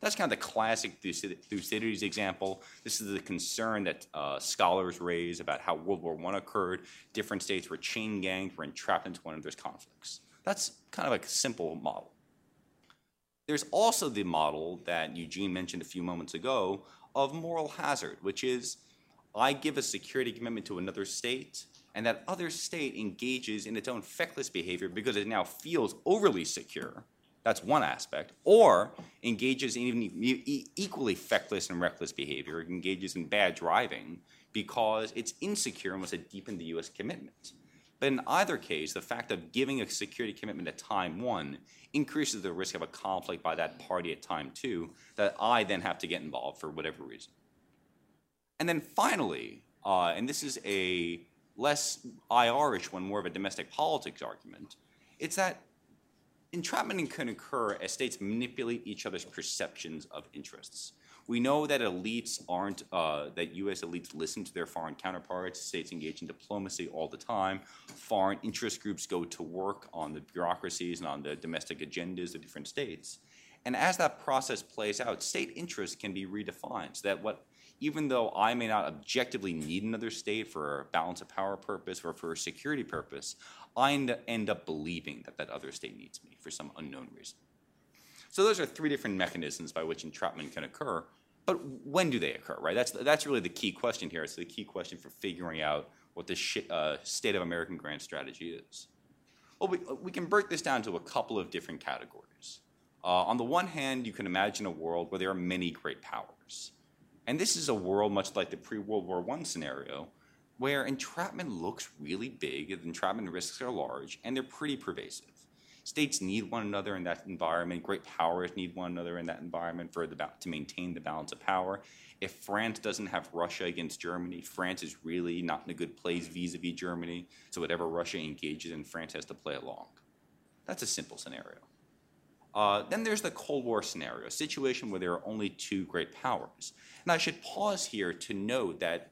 That's kind of the classic Thucydides example. This is the concern that uh, scholars raise about how World War I occurred. Different states were chain ganged, were entrapped into one another's conflicts. That's kind of a simple model. There's also the model that Eugene mentioned a few moments ago of moral hazard, which is I give a security commitment to another state, and that other state engages in its own feckless behavior because it now feels overly secure that's one aspect. Or engages in even equally feckless and reckless behavior, engages in bad driving because it's insecure and wants to deepen the U.S. commitment. But in either case, the fact of giving a security commitment at time one increases the risk of a conflict by that party at time two that I then have to get involved for whatever reason. And then finally, uh, and this is a less IR-ish one, more of a domestic politics argument, it's that Entrapment can occur as states manipulate each other's perceptions of interests. We know that elites aren't, uh, that US elites listen to their foreign counterparts, states engage in diplomacy all the time, foreign interest groups go to work on the bureaucracies and on the domestic agendas of different states. And as that process plays out, state interests can be redefined so that what even though I may not objectively need another state for a balance of power purpose or for a security purpose, I end up believing that that other state needs me for some unknown reason. So those are three different mechanisms by which entrapment can occur. But when do they occur, right? That's, that's really the key question here. It's the key question for figuring out what the uh, state of American grand strategy is. Well, we, we can break this down to a couple of different categories. Uh, on the one hand, you can imagine a world where there are many great powers. And this is a world much like the pre-World War I scenario, where entrapment looks really big, entrapment risks are large, and they're pretty pervasive. States need one another in that environment. Great powers need one another in that environment for the, to maintain the balance of power. If France doesn't have Russia against Germany, France is really not in a good place vis-a-vis Germany. So whatever Russia engages in, France has to play along. That's a simple scenario. Uh, then there's the Cold War scenario, a situation where there are only two great powers. And I should pause here to note that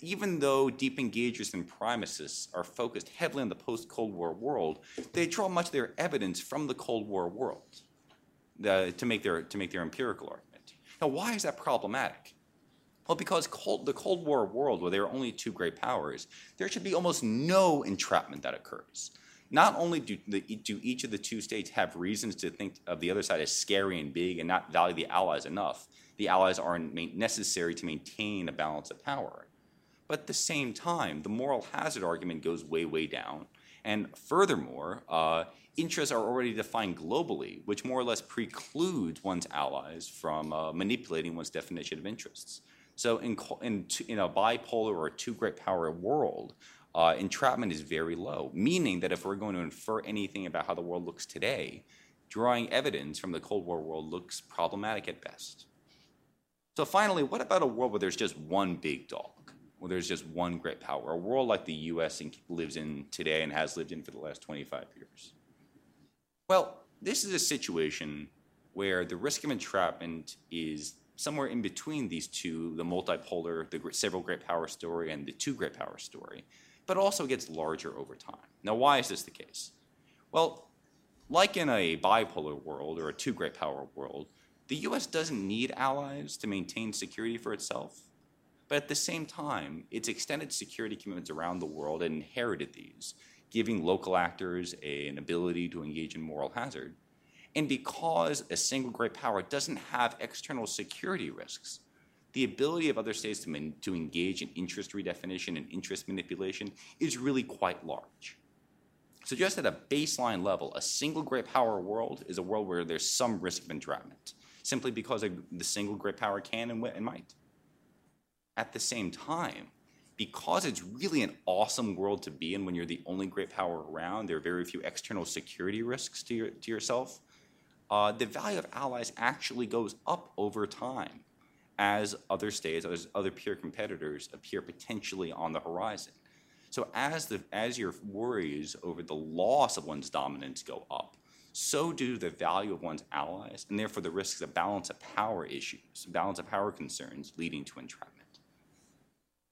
even though deep engagers and primacists are focused heavily on the post-Cold War world, they draw much of their evidence from the Cold War world to, make their, to make their empirical argument. Now, why is that problematic? Well, because Cold, the Cold War world, where there are only two great powers, there should be almost no entrapment that occurs. Not only do, the, do each of the two states have reasons to think of the other side as scary and big and not value the allies enough, the allies aren't necessary to maintain a balance of power. But at the same time, the moral hazard argument goes way, way down And furthermore, uh, interests are already defined globally, which more or less precludes one's allies from uh, manipulating one's definition of interests. So in, in, in a bipolar or two great power world, uh, entrapment is very low, meaning that if we're going to infer anything about how the world looks today, drawing evidence from the Cold War world looks problematic at best. So finally, what about a world where there's just one big dog, where there's just one great power, a world like the US lives in today and has lived in for the last 25 years? Well, this is a situation where the risk of entrapment is somewhere in between these two, the multipolar, the several great power story and the two great power story, but also gets larger over time. Now, why is this the case? Well, like in a bipolar world or a two great power world, the US doesn't need allies to maintain security for itself. But at the same time, its extended security commitments around the world and inherited these, giving local actors an ability to engage in moral hazard. And because a single great power doesn't have external security risks, the ability of other states to, to engage in interest redefinition and interest manipulation is really quite large. So just at a baseline level, a single great power world is a world where there's some risk of entrapment, simply because the single great power can and, and might. At the same time, because it's really an awesome world to be in when you're the only great power around, there are very few external security risks to, your, to yourself, uh, the value of allies actually goes up over time as other states, as other peer competitors appear potentially on the horizon. So as, the, as your worries over the loss of one's dominance go up, so do the value of one's allies, and therefore the risks of balance of power issues, balance of power concerns leading to entrapment.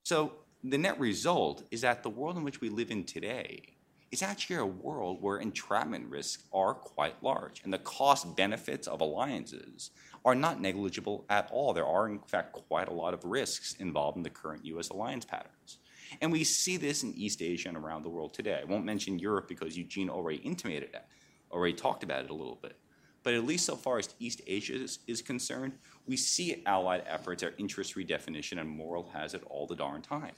So the net result is that the world in which we live in today is actually a world where entrapment risks are quite large, and the cost benefits of alliances are not negligible at all. There are, in fact, quite a lot of risks involved in the current US alliance patterns. And we see this in East Asia and around the world today. I won't mention Europe because Eugene already intimated it, already talked about it a little bit. But at least so far as East Asia is, is concerned, we see allied efforts at interest redefinition and moral hazard all the darn time.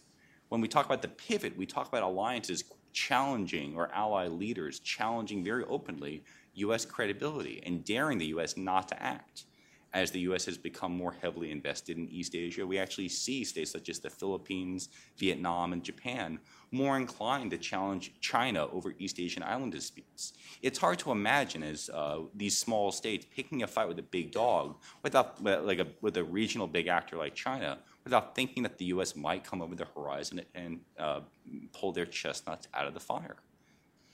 When we talk about the pivot, we talk about alliances challenging or ally leaders challenging very openly U.S. credibility and daring the U.S. not to act as the U.S. has become more heavily invested in East Asia, we actually see states such as the Philippines, Vietnam, and Japan more inclined to challenge China over East Asian island disputes. It's hard to imagine as uh, these small states picking a fight with a big dog without, like a, with a regional big actor like China, without thinking that the U.S. might come over the horizon and uh, pull their chestnuts out of the fire.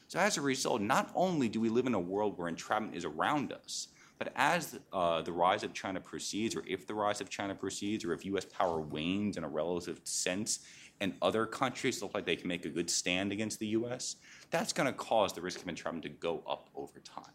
So as a result, not only do we live in a world where entrapment is around us, but as uh, the rise of China proceeds, or if the rise of China proceeds, or if U.S. power wanes in a relative sense, and other countries look like they can make a good stand against the U.S., that's going to cause the risk of entrapment to go up over time.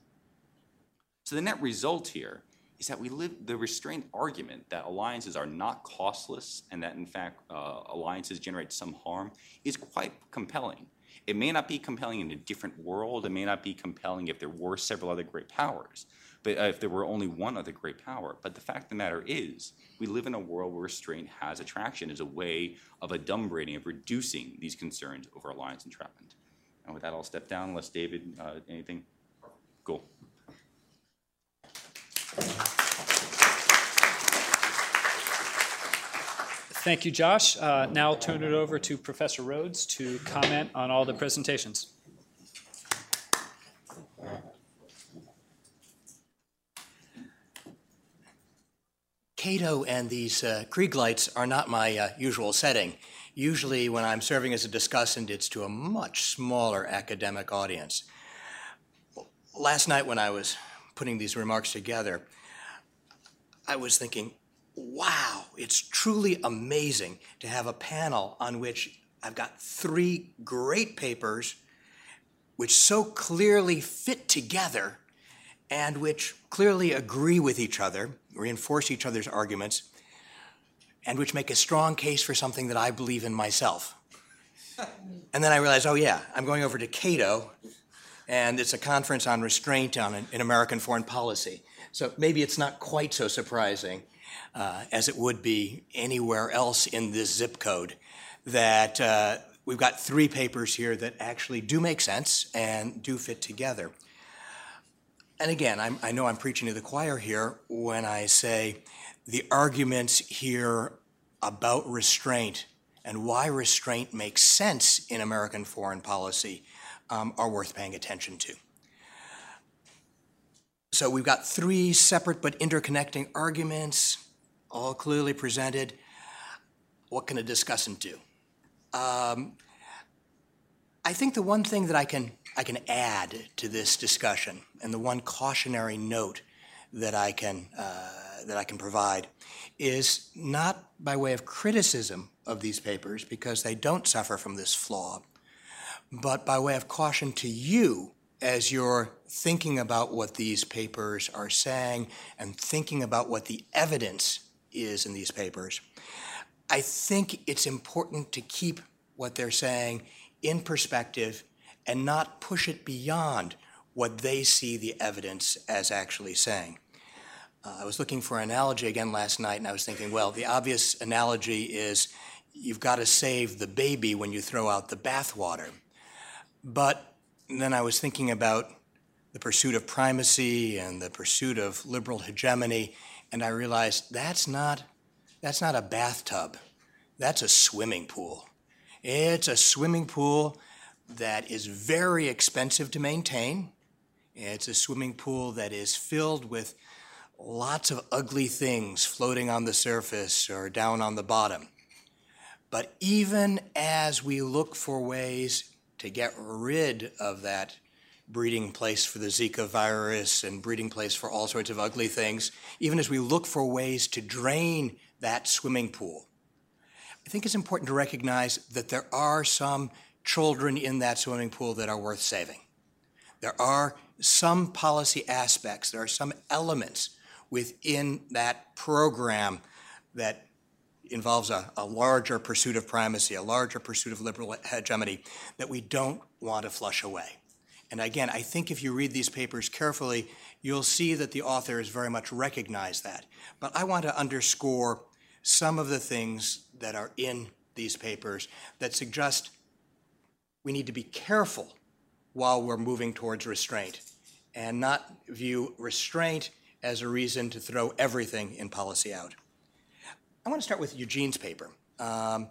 So the net result here is that we live the restraint argument that alliances are not costless and that in fact uh, alliances generate some harm is quite compelling. It may not be compelling in a different world. It may not be compelling if there were several other great powers but uh, if there were only one other great power. But the fact of the matter is, we live in a world where restraint has attraction as a way of adumbrating, of reducing these concerns over alliance entrapment. And with that, I'll step down unless David, uh, anything? Cool. Thank you, Josh. Uh, now I'll turn it over to Professor Rhodes to comment on all the presentations. Cato and these uh, Klieg lights are not my uh, usual setting. Usually, when I'm serving as a discussant, it's to a much smaller academic audience. Last night, when I was putting these remarks together, I was thinking, wow, it's truly amazing to have a panel on which I've got three great papers which so clearly fit together and which clearly agree with each other, reinforce each other's arguments, and which make a strong case for something that I believe in myself. and then I realized, oh yeah, I'm going over to Cato, and it's a conference on restraint on in American foreign policy. So maybe it's not quite so surprising uh, as it would be anywhere else in this zip code that uh, we've got three papers here that actually do make sense and do fit together. And again, I'm, I know I'm preaching to the choir here when I say the arguments here about restraint and why restraint makes sense in American foreign policy um, are worth paying attention to. So we've got three separate but interconnecting arguments, all clearly presented. What can a discussant do? Um, I think the one thing that I can I can add to this discussion, and the one cautionary note that I can uh, that I can provide, is not by way of criticism of these papers because they don't suffer from this flaw, but by way of caution to you as you're thinking about what these papers are saying and thinking about what the evidence is in these papers. I think it's important to keep what they're saying in perspective and not push it beyond what they see the evidence as actually saying. Uh, I was looking for an analogy again last night, and I was thinking, well, the obvious analogy is you've got to save the baby when you throw out the bathwater. But then I was thinking about the pursuit of primacy and the pursuit of liberal hegemony, and I realized that's not, that's not a bathtub, that's a swimming pool. It's a swimming pool that is very expensive to maintain. It's a swimming pool that is filled with lots of ugly things floating on the surface or down on the bottom. But even as we look for ways to get rid of that breeding place for the Zika virus and breeding place for all sorts of ugly things, even as we look for ways to drain that swimming pool, I think it's important to recognize that there are some children in that swimming pool that are worth saving. There are some policy aspects, there are some elements within that program that involves a, a, larger pursuit of primacy, a larger pursuit of liberal hegemony that we don't want to flush away. And again, I think if you read these papers carefully, you'll see that the authors very much recognize that. But I want to underscore some of the things that are in these papers that suggest we need to be careful while we're moving towards restraint and not view restraint as a reason to throw everything in policy out. I want to start with Eugene's paper. Um,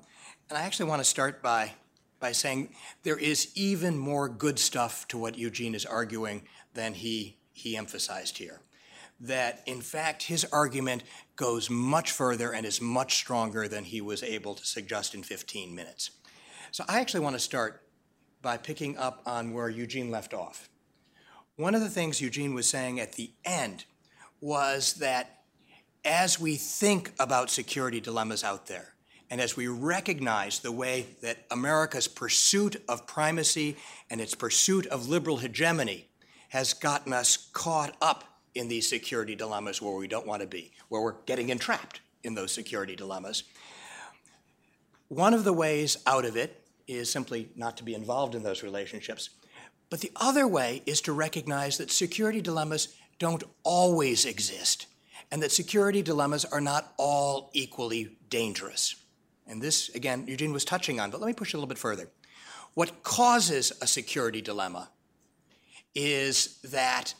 and I actually want to start by, by saying there is even more good stuff to what Eugene is arguing than he, he emphasized here that in fact his argument goes much further and is much stronger than he was able to suggest in 15 minutes. So I actually want to start by picking up on where Eugene left off. One of the things Eugene was saying at the end was that as we think about security dilemmas out there, and as we recognize the way that America's pursuit of primacy and its pursuit of liberal hegemony has gotten us caught up in these security dilemmas where we don't want to be, where we're getting entrapped in those security dilemmas. One of the ways out of it is simply not to be involved in those relationships. But the other way is to recognize that security dilemmas don't always exist, and that security dilemmas are not all equally dangerous. And this, again, Eugene was touching on, but let me push it a little bit further. What causes a security dilemma is that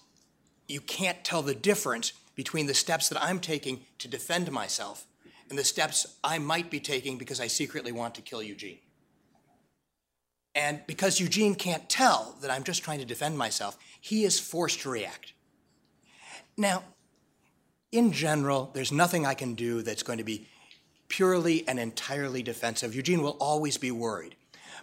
you can't tell the difference between the steps that I'm taking to defend myself and the steps I might be taking because I secretly want to kill Eugene. And because Eugene can't tell that I'm just trying to defend myself, he is forced to react. Now, in general, there's nothing I can do that's going to be purely and entirely defensive. Eugene will always be worried.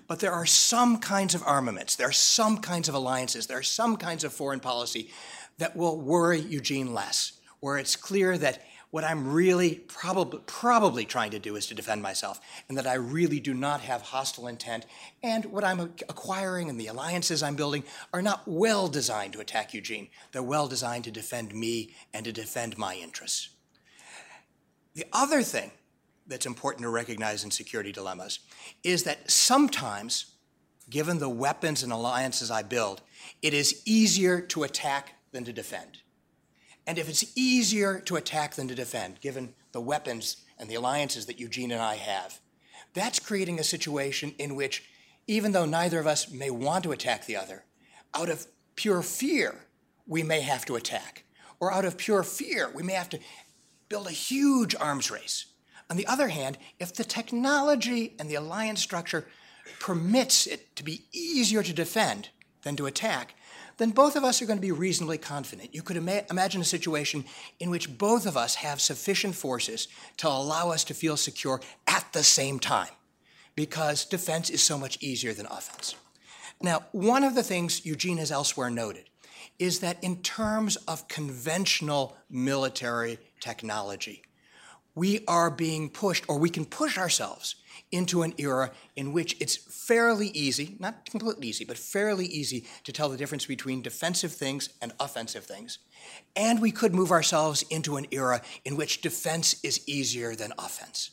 But there are some kinds of armaments, there are some kinds of alliances, there are some kinds of foreign policy that will worry Eugene less, where it's clear that what I'm really probably, probably trying to do is to defend myself, and that I really do not have hostile intent, and what I'm acquiring and the alliances I'm building are not well designed to attack Eugene. They're well designed to defend me and to defend my interests. The other thing that's important to recognize in security dilemmas is that sometimes, given the weapons and alliances I build, it is easier to attack than to defend. And if it's easier to attack than to defend, given the weapons and the alliances that Eugene and I have, that's creating a situation in which even though neither of us may want to attack the other, out of pure fear, we may have to attack. Or out of pure fear, we may have to build a huge arms race. On the other hand, if the technology and the alliance structure permits it to be easier to defend than to attack, then both of us are going to be reasonably confident. You could ima- imagine a situation in which both of us have sufficient forces to allow us to feel secure at the same time, because defense is so much easier than offense. Now, one of the things Eugene has elsewhere noted is that in terms of conventional military technology, we are being pushed, or we can push ourselves into an era in which it's fairly easy, not completely easy, but fairly easy to tell the difference between defensive things and offensive things. And we could move ourselves into an era in which defense is easier than offense.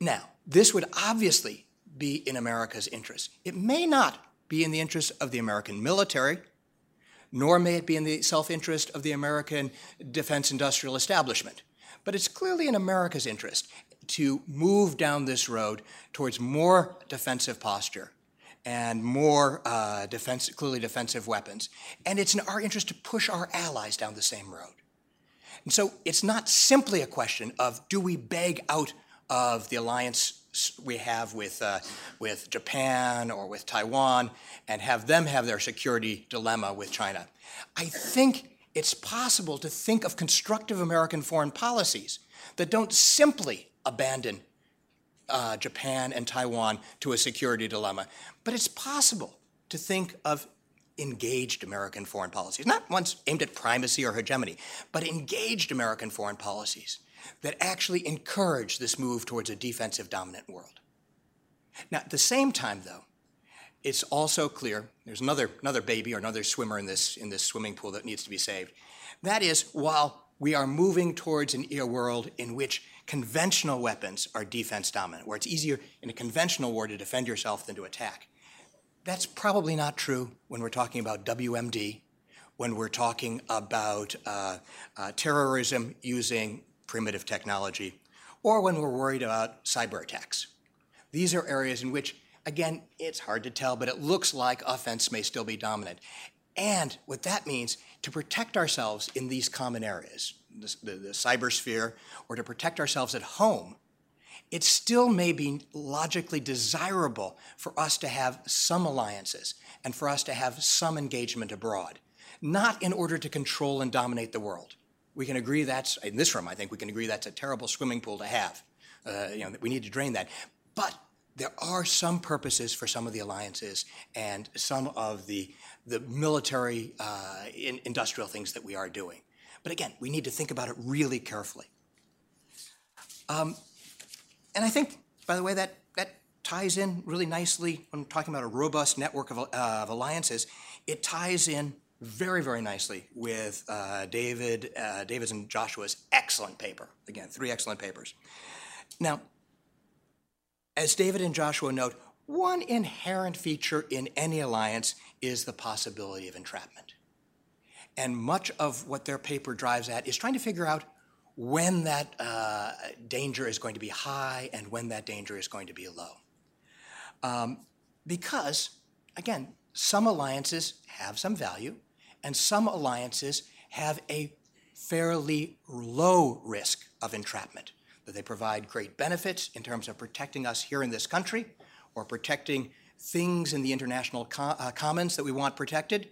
Now, this would obviously be in America's interest. It may not be in the interest of the American military, nor may it be in the self interest of the American defense industrial establishment. But it's clearly in America's interest to move down this road towards more defensive posture and more uh, defense, clearly defensive weapons. And it's in our interest to push our allies down the same road. And so it's not simply a question of do we beg out of the alliance we have with, uh, with Japan or with Taiwan and have them have their security dilemma with China. I think it's possible to think of constructive American foreign policies that don't simply abandon uh, Japan and Taiwan to a security dilemma, but it's possible to think of engaged American foreign policies, not ones aimed at primacy or hegemony, but engaged American foreign policies that actually encourage this move towards a defensive dominant world. Now, at the same time, though, it's also clear there's another, another baby or another swimmer in this, in this swimming pool that needs to be saved. That is, while we are moving towards an, a world in which conventional weapons are defense dominant, where it's easier in a conventional war to defend yourself than to attack. That's probably not true when we're talking about WMD, when we're talking about uh, uh, terrorism using primitive technology, or when we're worried about cyber attacks. These are areas in which, again, it's hard to tell, but it looks like offense may still be dominant. And what that means, to protect ourselves in these common areas, the, the, the cybersphere, or to protect ourselves at home, it still may be logically desirable for us to have some alliances and for us to have some engagement abroad, not in order to control and dominate the world. We can agree that's, in this room, I think we can agree that's a terrible swimming pool to have. Uh, you know, we need to drain that. But there are some purposes for some of the alliances and some of the, the military uh, in, industrial things that we are doing. But again, we need to think about it really carefully. Um, and I think, by the way, that, that ties in really nicely when talking about a robust network of, uh, of alliances. It ties in very, very nicely with uh, David, uh, David's and Joshua's excellent paper. Again, three excellent papers. Now, as David and Joshua note, one inherent feature in any alliance is the possibility of entrapment. And much of what their paper drives at is trying to figure out when that uh, danger is going to be high and when that danger is going to be low. Um, because, again, some alliances have some value, and some alliances have a fairly low risk of entrapment, that they provide great benefits in terms of protecting us here in this country or protecting things in the international uh, commons that we want protected.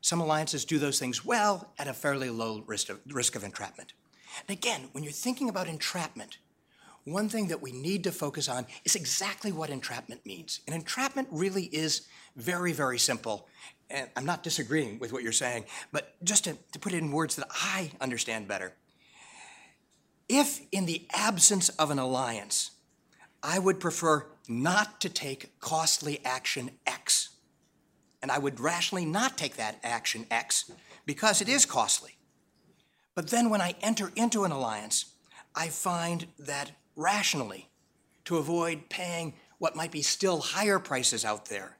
Some alliances do those things well at a fairly low risk of, risk of entrapment. And again, when you're thinking about entrapment, one thing that we need to focus on is exactly what entrapment means. And entrapment really is very, very simple. And I'm not disagreeing with what you're saying, but just to, to put it in words that I understand better. If, in the absence of an alliance, I would prefer not to take costly action X, and I would rationally not take that action X because it is costly. But then when I enter into an alliance, I find that rationally, to avoid paying what might be still higher prices out there,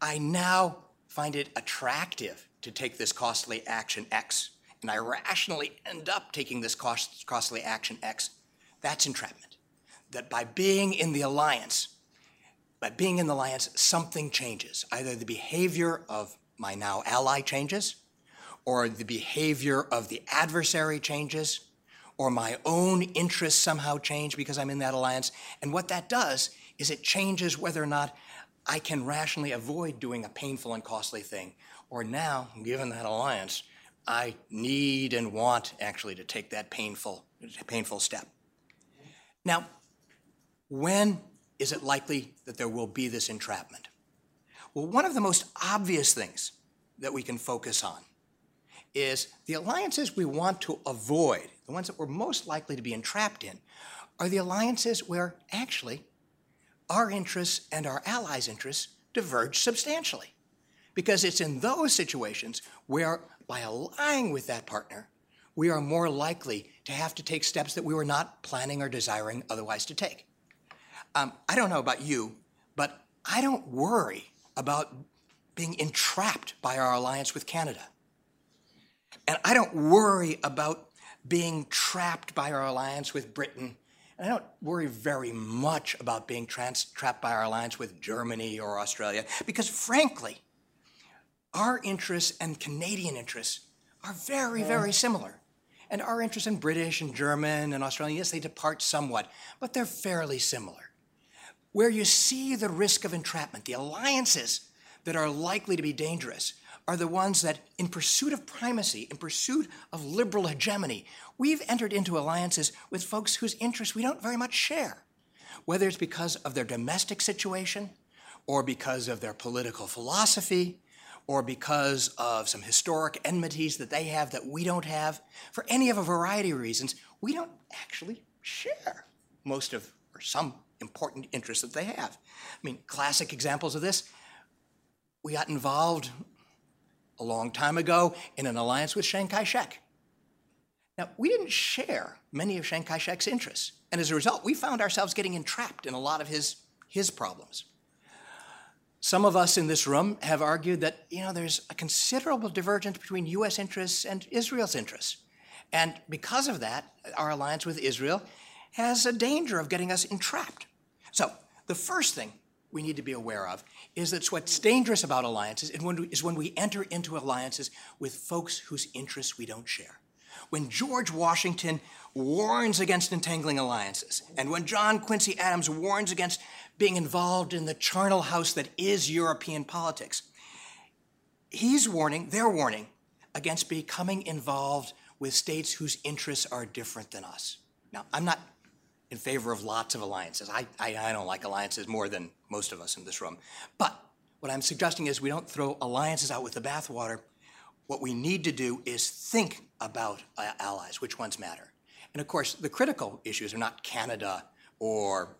I now find it attractive to take this costly action X, and I rationally end up taking this cost, costly action X. That's entrapment. That by being in the alliance, by being in the alliance, something changes. Either the behavior of my now ally changes, or the behavior of the adversary changes, or my own interests somehow change because I'm in that alliance. And what that does is it changes whether or not I can rationally avoid doing a painful and costly thing. Or now, given that alliance, I need and want actually to take that painful, painful step. Now, when is it likely that there will be this entrapment? Well, one of the most obvious things that we can focus on is the alliances we want to avoid, the ones that we're most likely to be entrapped in, are the alliances where actually our interests and our allies' interests diverge substantially. Because it's in those situations where, by allying with that partner, we are more likely to have to take steps that we were not planning or desiring otherwise to take. Um, I don't know about you, but I don't worry about being entrapped by our alliance with Canada. And I don't worry about being trapped by our alliance with Britain. And I don't worry very much about being trans- trapped by our alliance with Germany or Australia, because frankly, our interests and Canadian interests are very, very similar. And our interests in British and German and Australian, yes, they depart somewhat, but they're fairly similar. Where you see the risk of entrapment, the alliances that are likely to be dangerous, are the ones that, in pursuit of primacy, in pursuit of liberal hegemony, we've entered into alliances with folks whose interests we don't very much share, whether it's because of their domestic situation, or because of their political philosophy, or because of some historic enmities that they have that we don't have. For any of a variety of reasons, we don't actually share most of, or some important interests that they have. I mean, classic examples of this we got involved a long time ago in an alliance with Chiang Kai shek. Now, we didn't share many of Chiang Kai shek's interests, and as a result, we found ourselves getting entrapped in a lot of his, his problems. Some of us in this room have argued that you know there's a considerable divergence between US interests and Israel's interests. And because of that, our alliance with Israel has a danger of getting us entrapped. So, the first thing we need to be aware of is that what's dangerous about alliances is when, we, is when we enter into alliances with folks whose interests we don't share. When George Washington warns against entangling alliances, and when John Quincy Adams warns against being involved in the charnel house that is European politics, he's warning, they're warning, against becoming involved with states whose interests are different than us. Now, I'm not in favor of lots of alliances. I, I, I, don't like alliances more than most of us in this room. But what I'm suggesting is we don't throw alliances out with the bathwater. What we need to do is think about uh, allies, which ones matter. And of course, the critical issues are not Canada or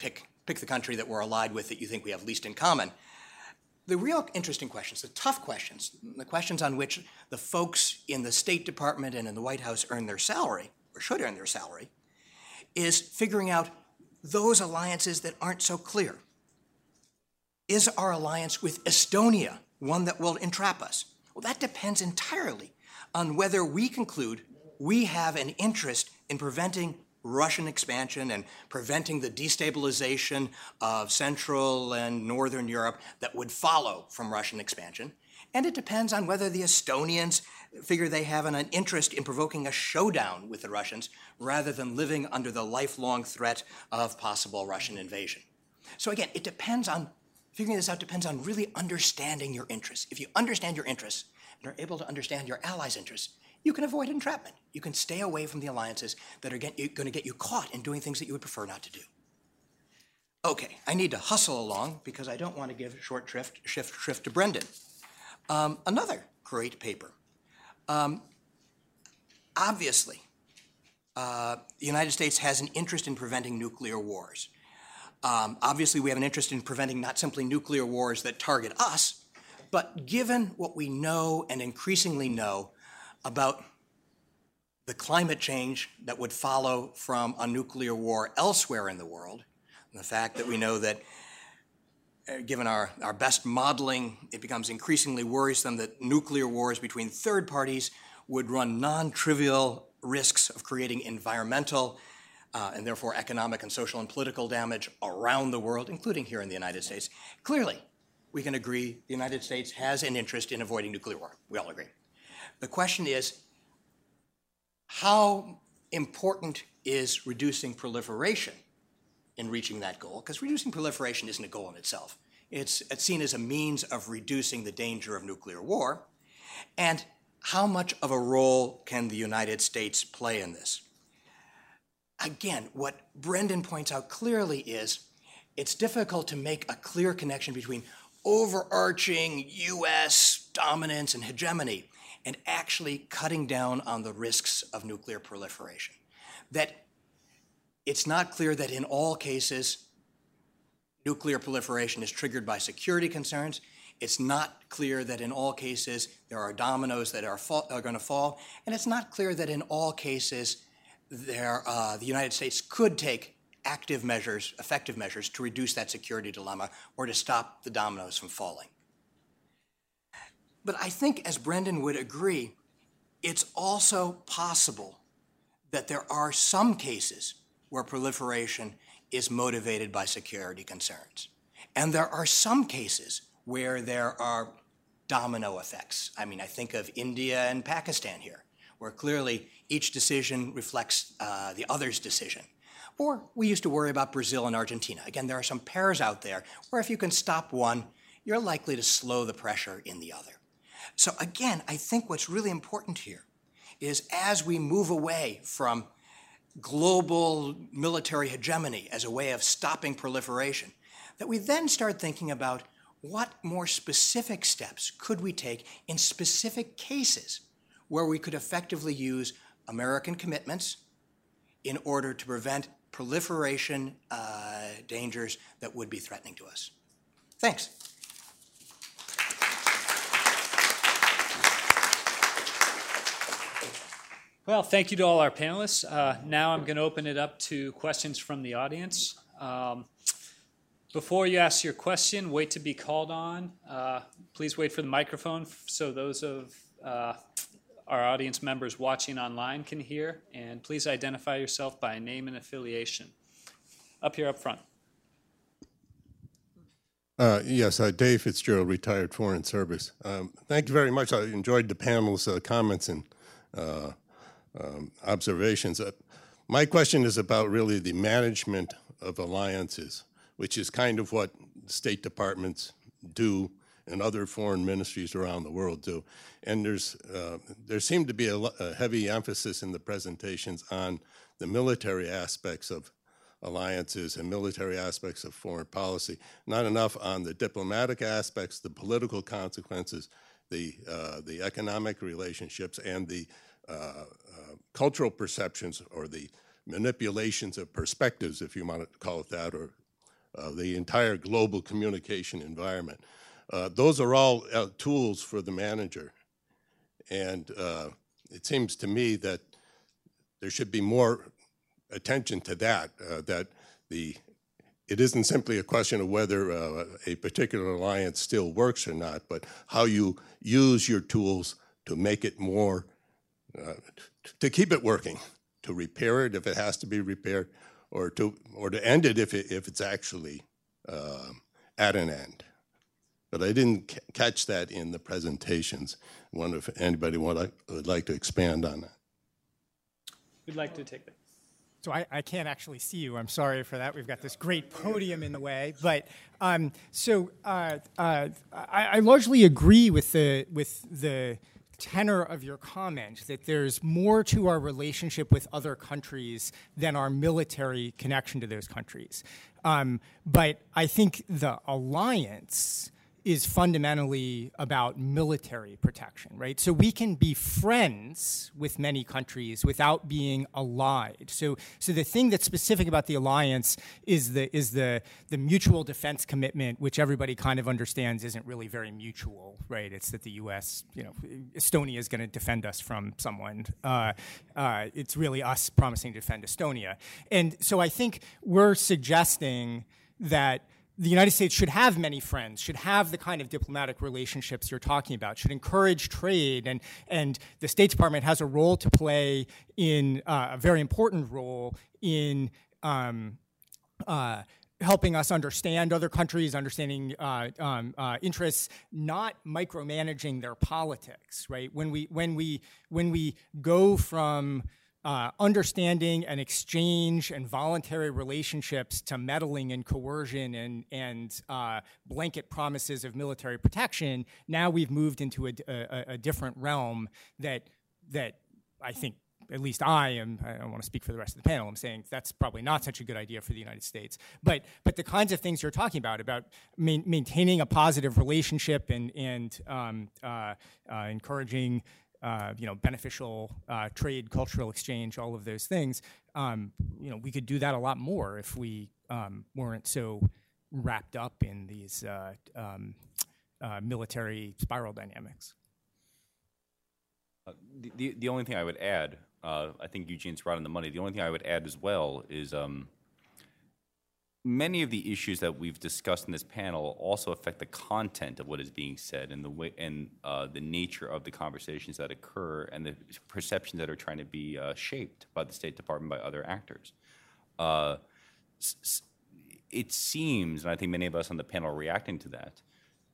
pick, pick the country that we're allied with that you think we have least in common. The real interesting questions, the tough questions, the questions on which the folks in the State Department and in the White House earn their salary or should earn their salary, is figuring out those alliances that aren't so clear. Is our alliance with Estonia one that will entrap us? Well, that depends entirely on whether we conclude we have an interest in preventing Russian expansion and preventing the destabilization of Central and Northern Europe that would follow from Russian expansion. And it depends on whether the Estonians figure they have an, interest in provoking a showdown with the Russians rather than living under the lifelong threat of possible Russian invasion. So again, it depends on, figuring this out depends on really understanding your interests. If you understand your interests and are able to understand your allies' interests, you can avoid entrapment. You can stay away from the alliances that are going to get you caught in doing things that you would prefer not to do. Okay, I need to hustle along because I don't want to give short shrift, shift, shrift to Brendan. Um, another great paper um, obviously, uh, the United States has an interest in preventing nuclear wars. Um, obviously, we have an interest in preventing not simply nuclear wars that target us, but given what we know and increasingly know about the climate change that would follow from a nuclear war elsewhere in the world, and the fact that we know that uh, given our, our best modeling, it becomes increasingly worrisome that nuclear wars between third parties would run non trivial risks of creating environmental, uh, and therefore economic and social and political damage around the world, including here in the United States. Clearly, we can agree the United States has an interest in avoiding nuclear war. We all agree. The question is how important is reducing proliferation in reaching that goal? Because reducing proliferation isn't a goal in itself. It's, it's seen as a means of reducing the danger of nuclear war. And how much of a role can the United States play in this? Again, what Brendan points out clearly is it's difficult to make a clear connection between overarching US dominance and hegemony and actually cutting down on the risks of nuclear proliferation. That it's not clear that in all cases nuclear proliferation is triggered by security concerns. It's not clear that in all cases there are dominoes that are, are going to fall. And it's not clear that in all cases there, uh, the United States could take active measures, effective measures, to reduce that security dilemma or to stop the dominoes from falling. But I think, as Brendan would agree, it's also possible that there are some cases where proliferation is motivated by security concerns. And there are some cases where there are domino effects. I mean, I think of India and Pakistan here, where clearly each decision reflects uh, the other's decision. Or we used to worry about Brazil and Argentina. Again, there are some pairs out there where if you can stop one, you're likely to slow the pressure in the other. So again, I think what's really important here is as we move away from global military hegemony as a way of stopping proliferation, that we then start thinking about what more specific steps could we take in specific cases where we could effectively use American commitments in order to prevent proliferation uh, dangers that would be threatening to us. Thanks. Well, thank you to all our panelists. Uh, now I'm going to open it up to questions from the audience. Um, before you ask your question, wait to be called on. Uh, please wait for the microphone so those of uh, our audience members watching online can hear. And please identify yourself by name and affiliation. Up here up front. Uh, yes, uh, Dave Fitzgerald, retired Foreign Service. Um, thank you very much. I enjoyed the panel's uh, comments and uh, um, observations. Uh, my question is about really the management of alliances, which is kind of what State departments do and other foreign ministries around the world do. And there's uh, there seemed to be a, a, heavy emphasis in the presentations on the military aspects of alliances and military aspects of foreign policy, not enough on the diplomatic aspects, the political consequences, the uh, the economic relationships, and the uh, cultural perceptions or the manipulations of perspectives, if you want to call it that, or uh, the entire global communication environment. Uh, those are all uh, tools for the manager. And uh, it seems to me that there should be more attention to that, that the it isn't simply a question of whether uh, a particular alliance still works or not, but how you use your tools to make it more uh, to keep it working, to repair it if it has to be repaired, or to or to end it if it, if it's actually uh, at an end. But I didn't c- catch that in the presentations. I wonder if anybody would, would like to expand on that. We'd like to take that? So I, I, can't actually see you. I'm sorry for that. We've got this great podium in the way. But um, so uh, uh, I, I, largely agree with the with the tenor of your comment that there's more to our relationship with other countries than our military connection to those countries. Um, but I think the alliance is fundamentally about military protection, right? So we can be friends with many countries without being allied. So, so the thing that's specific about the alliance is the is the the mutual defense commitment, which everybody kind of understands isn't really very mutual, right? It's that the U.S., you know, Estonia is going to defend us from someone. Uh, uh, it's really us promising to defend Estonia, and so I think we're suggesting that the United States should have many friends, should have the kind of diplomatic relationships you're talking about, should encourage trade, and, and the State Department has a role to play in uh, a very important role in um, uh, helping us understand other countries, understanding uh, um, uh, interests, not micromanaging their politics. Right when we when we when we go from uh, understanding and exchange and voluntary relationships to meddling and coercion and, and uh, blanket promises of military protection, now we've moved into a, a, a, different realm that, that I think, at least I am, I don't want to speak for the rest of the panel, I'm saying that's probably not such a good idea for the United States. But, but the kinds of things you're talking about, about main, maintaining a positive relationship and, and um, uh, uh encouraging uh, you know, beneficial uh, trade, cultural exchange, all of those things. Um, you know, we could do that a lot more if we um, weren't so wrapped up in these uh, um, uh, military spiral dynamics. Uh, the, the, only thing I would add, I think Eugene's right on the money. The only thing I would add as well is um, many of the issues that we've discussed in this panel also affect the content of what is being said and the way and uh, the nature of the conversations that occur and the perceptions that are trying to be uh, shaped by the State Department by other actors. Uh, it seems, and I think many of us on the panel are reacting to that,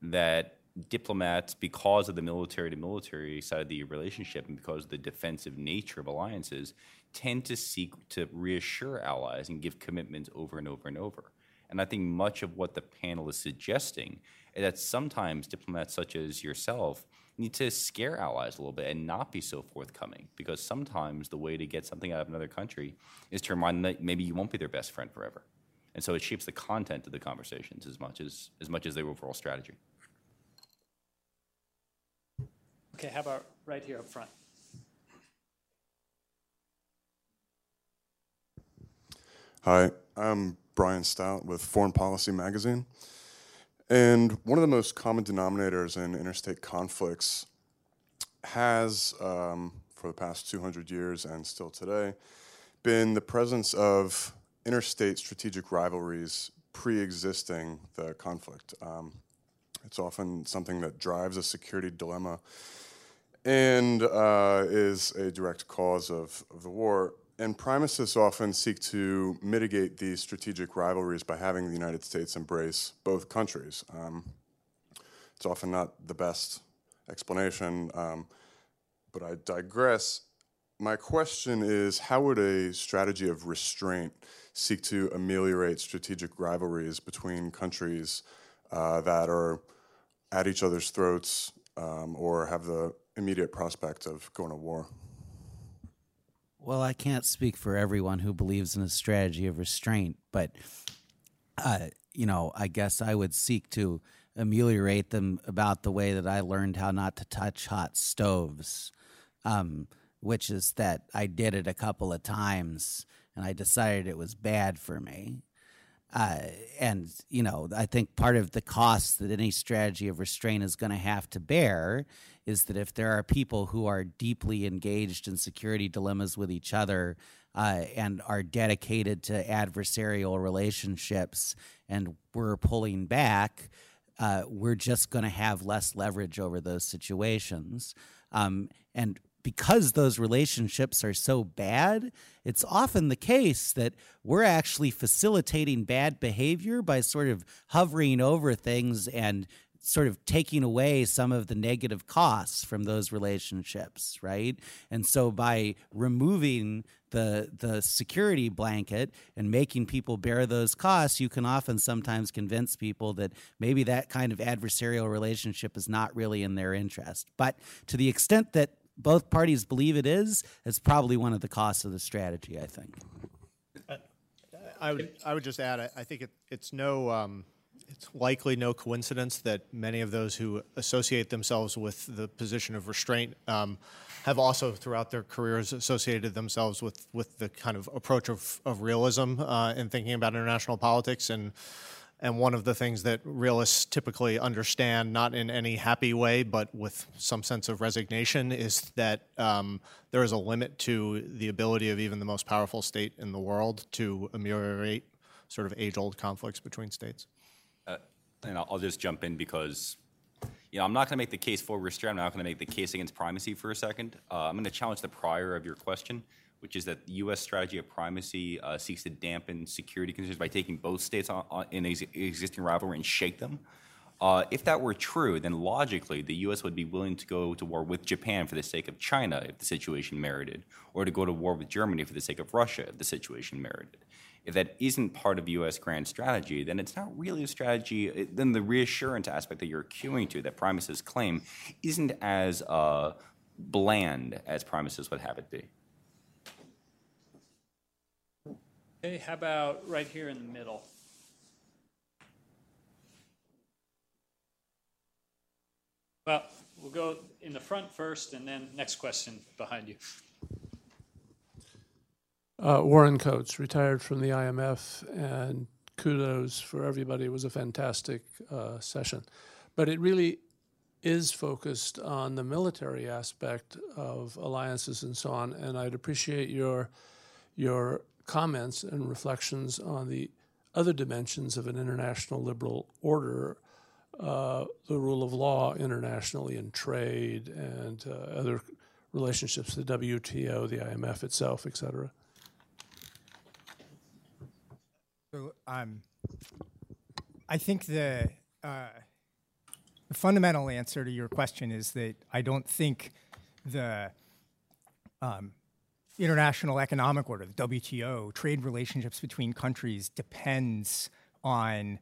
that diplomats, because of the military to military side of the relationship and because of the defensive nature of alliances, tend to seek to reassure allies and give commitments over and over and over. And I think much of what the panel is suggesting is that sometimes diplomats such as yourself need to scare allies a little bit and not be so forthcoming because sometimes the way to get something out of another country is to remind them that maybe you won't be their best friend forever. And so it shapes the content of the conversations as much as as much as their overall strategy. Okay, how about right here up front? Hi, I'm Brian Stout with Foreign Policy Magazine. And one of the most common denominators in interstate conflicts has, um, for the past 200 years and still today, been the presence of interstate strategic rivalries pre existing the conflict. Um, it's often something that drives a security dilemma and uh, is a direct cause of, of the war and primacists often seek to mitigate these strategic rivalries by having the United States embrace both countries. Um, it's often not the best explanation, um, but I digress. My question is how would a strategy of restraint seek to ameliorate strategic rivalries between countries uh, that are at each other's throats um, or have the immediate prospect of going to war? Well, I can't speak for everyone who believes in a strategy of restraint, but uh, you know, I guess I would seek to ameliorate them about the way that I learned how not to touch hot stoves, um, which is that I did it a couple of times and I decided it was bad for me. Uh, and you know, I think part of the cost that any strategy of restraint is going to have to bear is that if there are people who are deeply engaged in security dilemmas with each other uh, and are dedicated to adversarial relationships, and we're pulling back, uh, we're just going to have less leverage over those situations. Um, and because those relationships are so bad, it's often the case that we're actually facilitating bad behavior by sort of hovering over things and sort of taking away some of the negative costs from those relationships, right? And so by removing the the security blanket and making people bear those costs, you can often sometimes convince people that maybe that kind of adversarial relationship is not really in their interest. But to the extent that both parties believe it is, it's probably one of the costs of the strategy, I think. I would, I would just add, I, I think it, it's no, um, it's likely no coincidence that many of those who associate themselves with the position of restraint um, have also, throughout their careers, associated themselves with, with the kind of approach of, of realism uh, in thinking about international politics and and one of the things that realists typically understand, not in any happy way, but with some sense of resignation, is that um, there is a limit to the ability of even the most powerful state in the world to ameliorate sort of age old conflicts between states. and I'll, I'll just jump in because, you know, I'm not going to make the case for restraint. I'm not going to make the case against primacy for a second. Uh, I'm going to challenge the prior of your question, which is that the U.S. strategy of primacy uh, seeks to dampen security concerns by taking both states on, on, in ex- existing rivalry and shake them. Uh, if that were true, then logically the U.S. would be willing to go to war with Japan for the sake of China if the situation merited, or to go to war with Germany for the sake of Russia if the situation merited if that isn't part of U.S. grand strategy, then it's not really a strategy. Then the reassurance aspect that you're queuing to, that primacists claim, isn't as uh, bland as primacists would have it be. Okay, how about right here in the middle? Well, we'll go in the front first, and then next question behind you. Uh, Warren Coats, retired from the IMF, and kudos for everybody. It was a fantastic uh, session. But it really is focused on the military aspect of alliances and so on. And I'd appreciate your, your comments and reflections on the other dimensions of an international liberal order, uh, the rule of law internationally in trade and uh, other relationships, the WTO, the IMF itself, et cetera. So um, I think the, uh, the fundamental answer to your question is that I don't think the um, international economic order, the WTO, trade relationships between countries depends on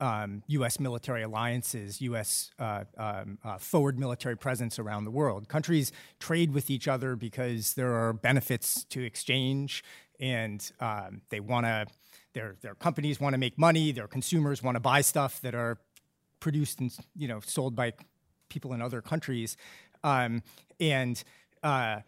um, U.S. military alliances, U.S. Uh, um, uh, forward military presence around the world. Countries trade with each other because there are benefits to exchange, and um, they want to their, their companies want to make money, their consumers want to buy stuff that are produced and you know sold by people in other countries. Um, and uh,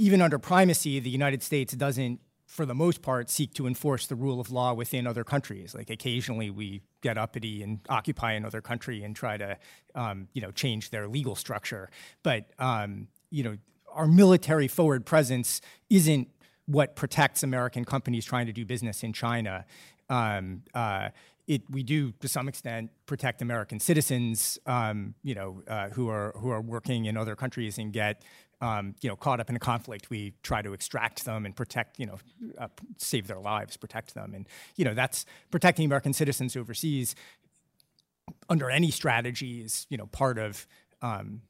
even under primacy, the United States doesn't, for the most part, seek to enforce the rule of law within other countries. Like occasionally, we get uppity and occupy another country and try to, um, you know, change their legal structure. But um, you know, our military forward presence isn't what protects American companies trying to do business in China. Um, uh, it, we do to some extent protect American citizens, um, you know, uh, who are who are working in other countries and get, um, you know, caught up in a conflict. We try to extract them and protect, you know, uh, save their lives, protect them, and you know that's protecting American citizens overseas under any strategy is, you know, part of um,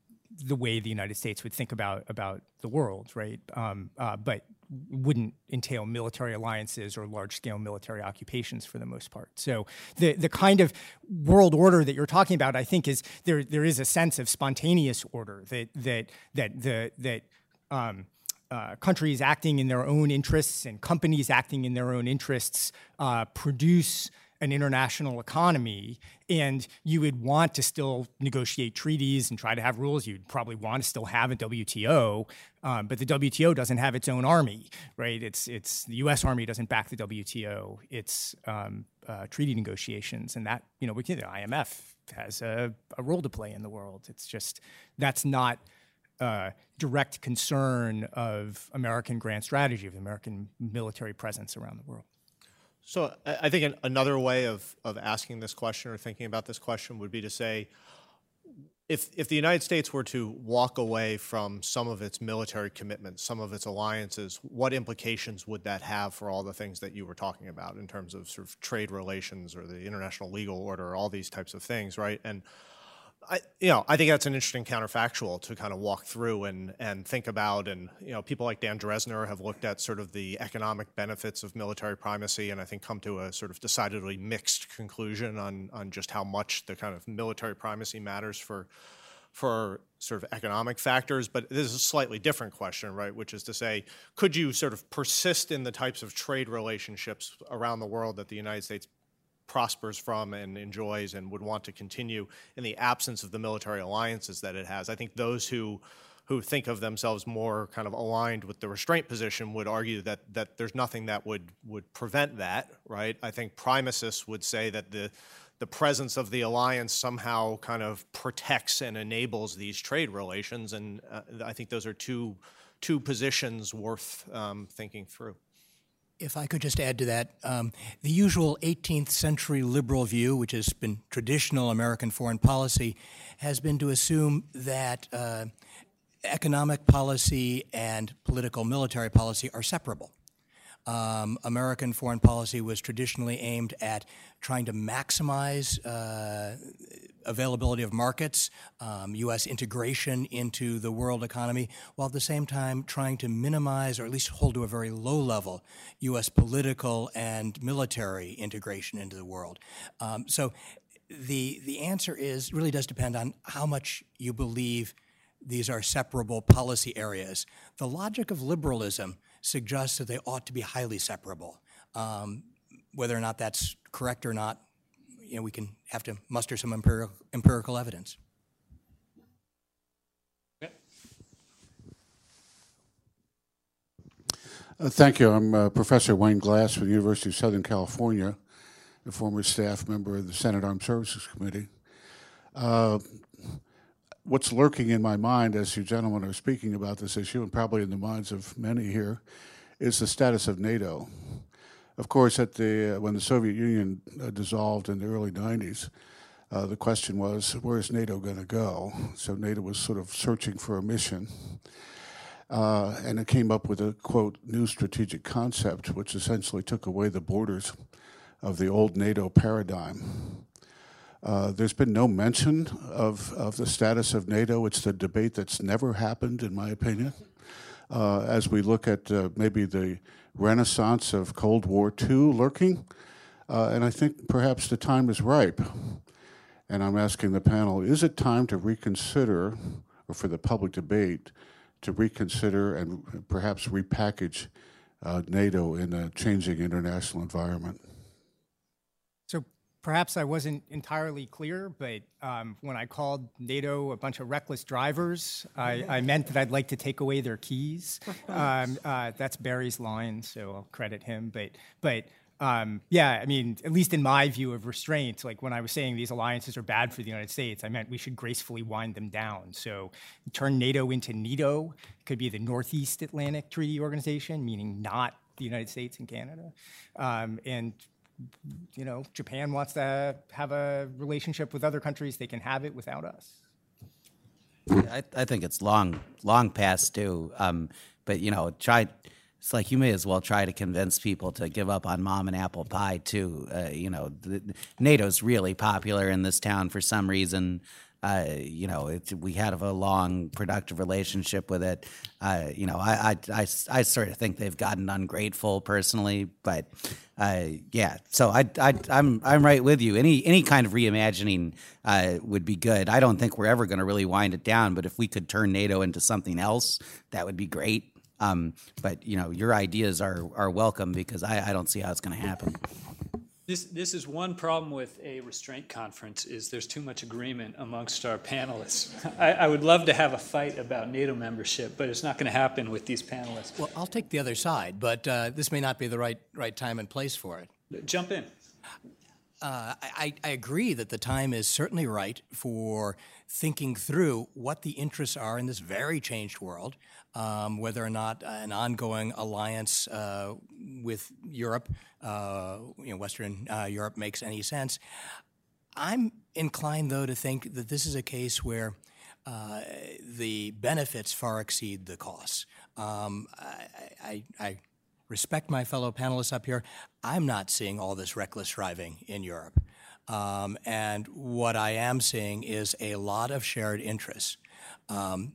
the way the United States would think about about the world, right? Um, uh, but wouldn't entail military alliances or large scale military occupations for the most part. So the the kind of world order that you're talking about, I think, is there there is a sense of spontaneous order that that that the that um, uh, countries acting in their own interests and companies acting in their own interests uh, produce an international economy and you would want to still negotiate treaties and try to have rules. You'd probably want to still have a wto um, but the wto doesn't have its own army right? It's it's the us army doesn't back the wto it's um, uh, treaty negotiations and that you know we can the imf has a, a role to play in the world. It's just that's not uh, direct concern of American grand strategy, of American military presence around the world. So I think another way of, of asking this question or thinking about this question would be to say, if, if the United States were to walk away from some of its military commitments, some of its alliances, what implications would that have for all the things that you were talking about in terms of sort of trade relations or the international legal order, all these types of things, right? And I, you know, I think that's an interesting counterfactual to kind of walk through and, and think about. And, you know, people like Dan Drezner have looked at sort of the economic benefits of military primacy and I think come to a sort of decidedly mixed conclusion on, on just how much the kind of military primacy matters for, for sort of economic factors. But this is a slightly different question, right? Which is to say, could you sort of persist in the types of trade relationships around the world that the United States prospers from and enjoys and would want to continue in the absence of the military alliances that it has. I think those who who think of themselves more kind of aligned with the restraint position would argue that that there's nothing that would would prevent that, right? I think primacists would say that the the presence of the alliance somehow kind of protects and enables these trade relations, and uh, I think those are two two positions worth um, thinking through. If I could just add to that, um, the usual 18th century liberal view, which has been traditional American foreign policy, has been to assume that uh, economic policy and political military policy are separable. Um, American foreign policy was traditionally aimed at trying to maximize uh, availability of markets, um, U.S. integration into the world economy, while at the same time trying to minimize or at least hold to a very low level U.S. political and military integration into the world. Um, so the, the answer is really does depend on how much you believe these are separable policy areas. The logic of liberalism suggests that they ought to be highly separable. Um, whether or not that's correct or not, you know, we can have to muster some empirical, empirical evidence. Uh, thank you. I'm uh, Professor Wayne Glass from the University of Southern California, a former staff member of the Senate Armed Services Committee. Uh, what's lurking in my mind as you gentlemen are speaking about this issue, and probably in the minds of many here, is the status of NATO. Of course, at the when the Soviet Union uh, dissolved in the early 90s, uh, the question was, where is NATO going to go? So NATO was sort of searching for a mission. Uh, and it came up with a quote new strategic concept, which essentially took away the borders of the old NATO paradigm. Uh, there's been no mention of, of the status of NATO. It's the debate that's never happened, in my opinion. Uh, as we look at uh, maybe the renaissance of Cold War II lurking, uh, and I think perhaps the time is ripe. And I'm asking the panel is it time to reconsider, or for the public debate, to reconsider and perhaps repackage uh, NATO in a changing international environment? Perhaps I wasn't entirely clear, but um, when I called NATO a bunch of reckless drivers, I, I meant that I'd like to take away their keys. Um, uh, that's Barry's line, so I'll credit him. But but um, yeah, I mean, at least in my view of restraint, like when I was saying these alliances are bad for the United States, I meant we should gracefully wind them down. So turn NATO into NATO, could be the Northeast Atlantic Treaty Organization, meaning not the United States and Canada. Um, and you know, Japan wants to have a relationship with other countries, they can have it without us. I, I think it's long, long past due. Um, but you know, try it's like you may as well try to convince people to give up on mom and apple pie too. Uh, you know, the, NATO's really popular in this town for some reason. Uh, you know, we had a long, productive relationship with it. Uh, you know, I, I, I, I, sort of think they've gotten ungrateful personally, but uh, yeah. So I, I, I'm, I'm right with you. Any, any kind of reimagining uh, would be good. I don't think we're ever going to really wind it down, but if we could turn NATO into something else, that would be great. Um, but you know, your ideas are are welcome because I, I don't see how it's going to happen. This, this is one problem with a restraint conference is there's too much agreement amongst our panelists. I, I would love to have a fight about NATO membership, but it's not going to happen with these panelists. Well, I'll take the other side, but uh, this may not be the right right time and place for it. Jump in. Uh, I, I, agree that the time is certainly right for thinking through what the interests are in this very changed world, um, whether or not an ongoing alliance uh, with Europe, uh, you know, Western uh, Europe, makes any sense. I'm inclined, though, to think that this is a case where uh, the benefits far exceed the costs. Um, I, I, I respect my fellow panelists up here. I'm not seeing all this reckless driving in Europe. Um, and what I am seeing is a lot of shared interests. Um,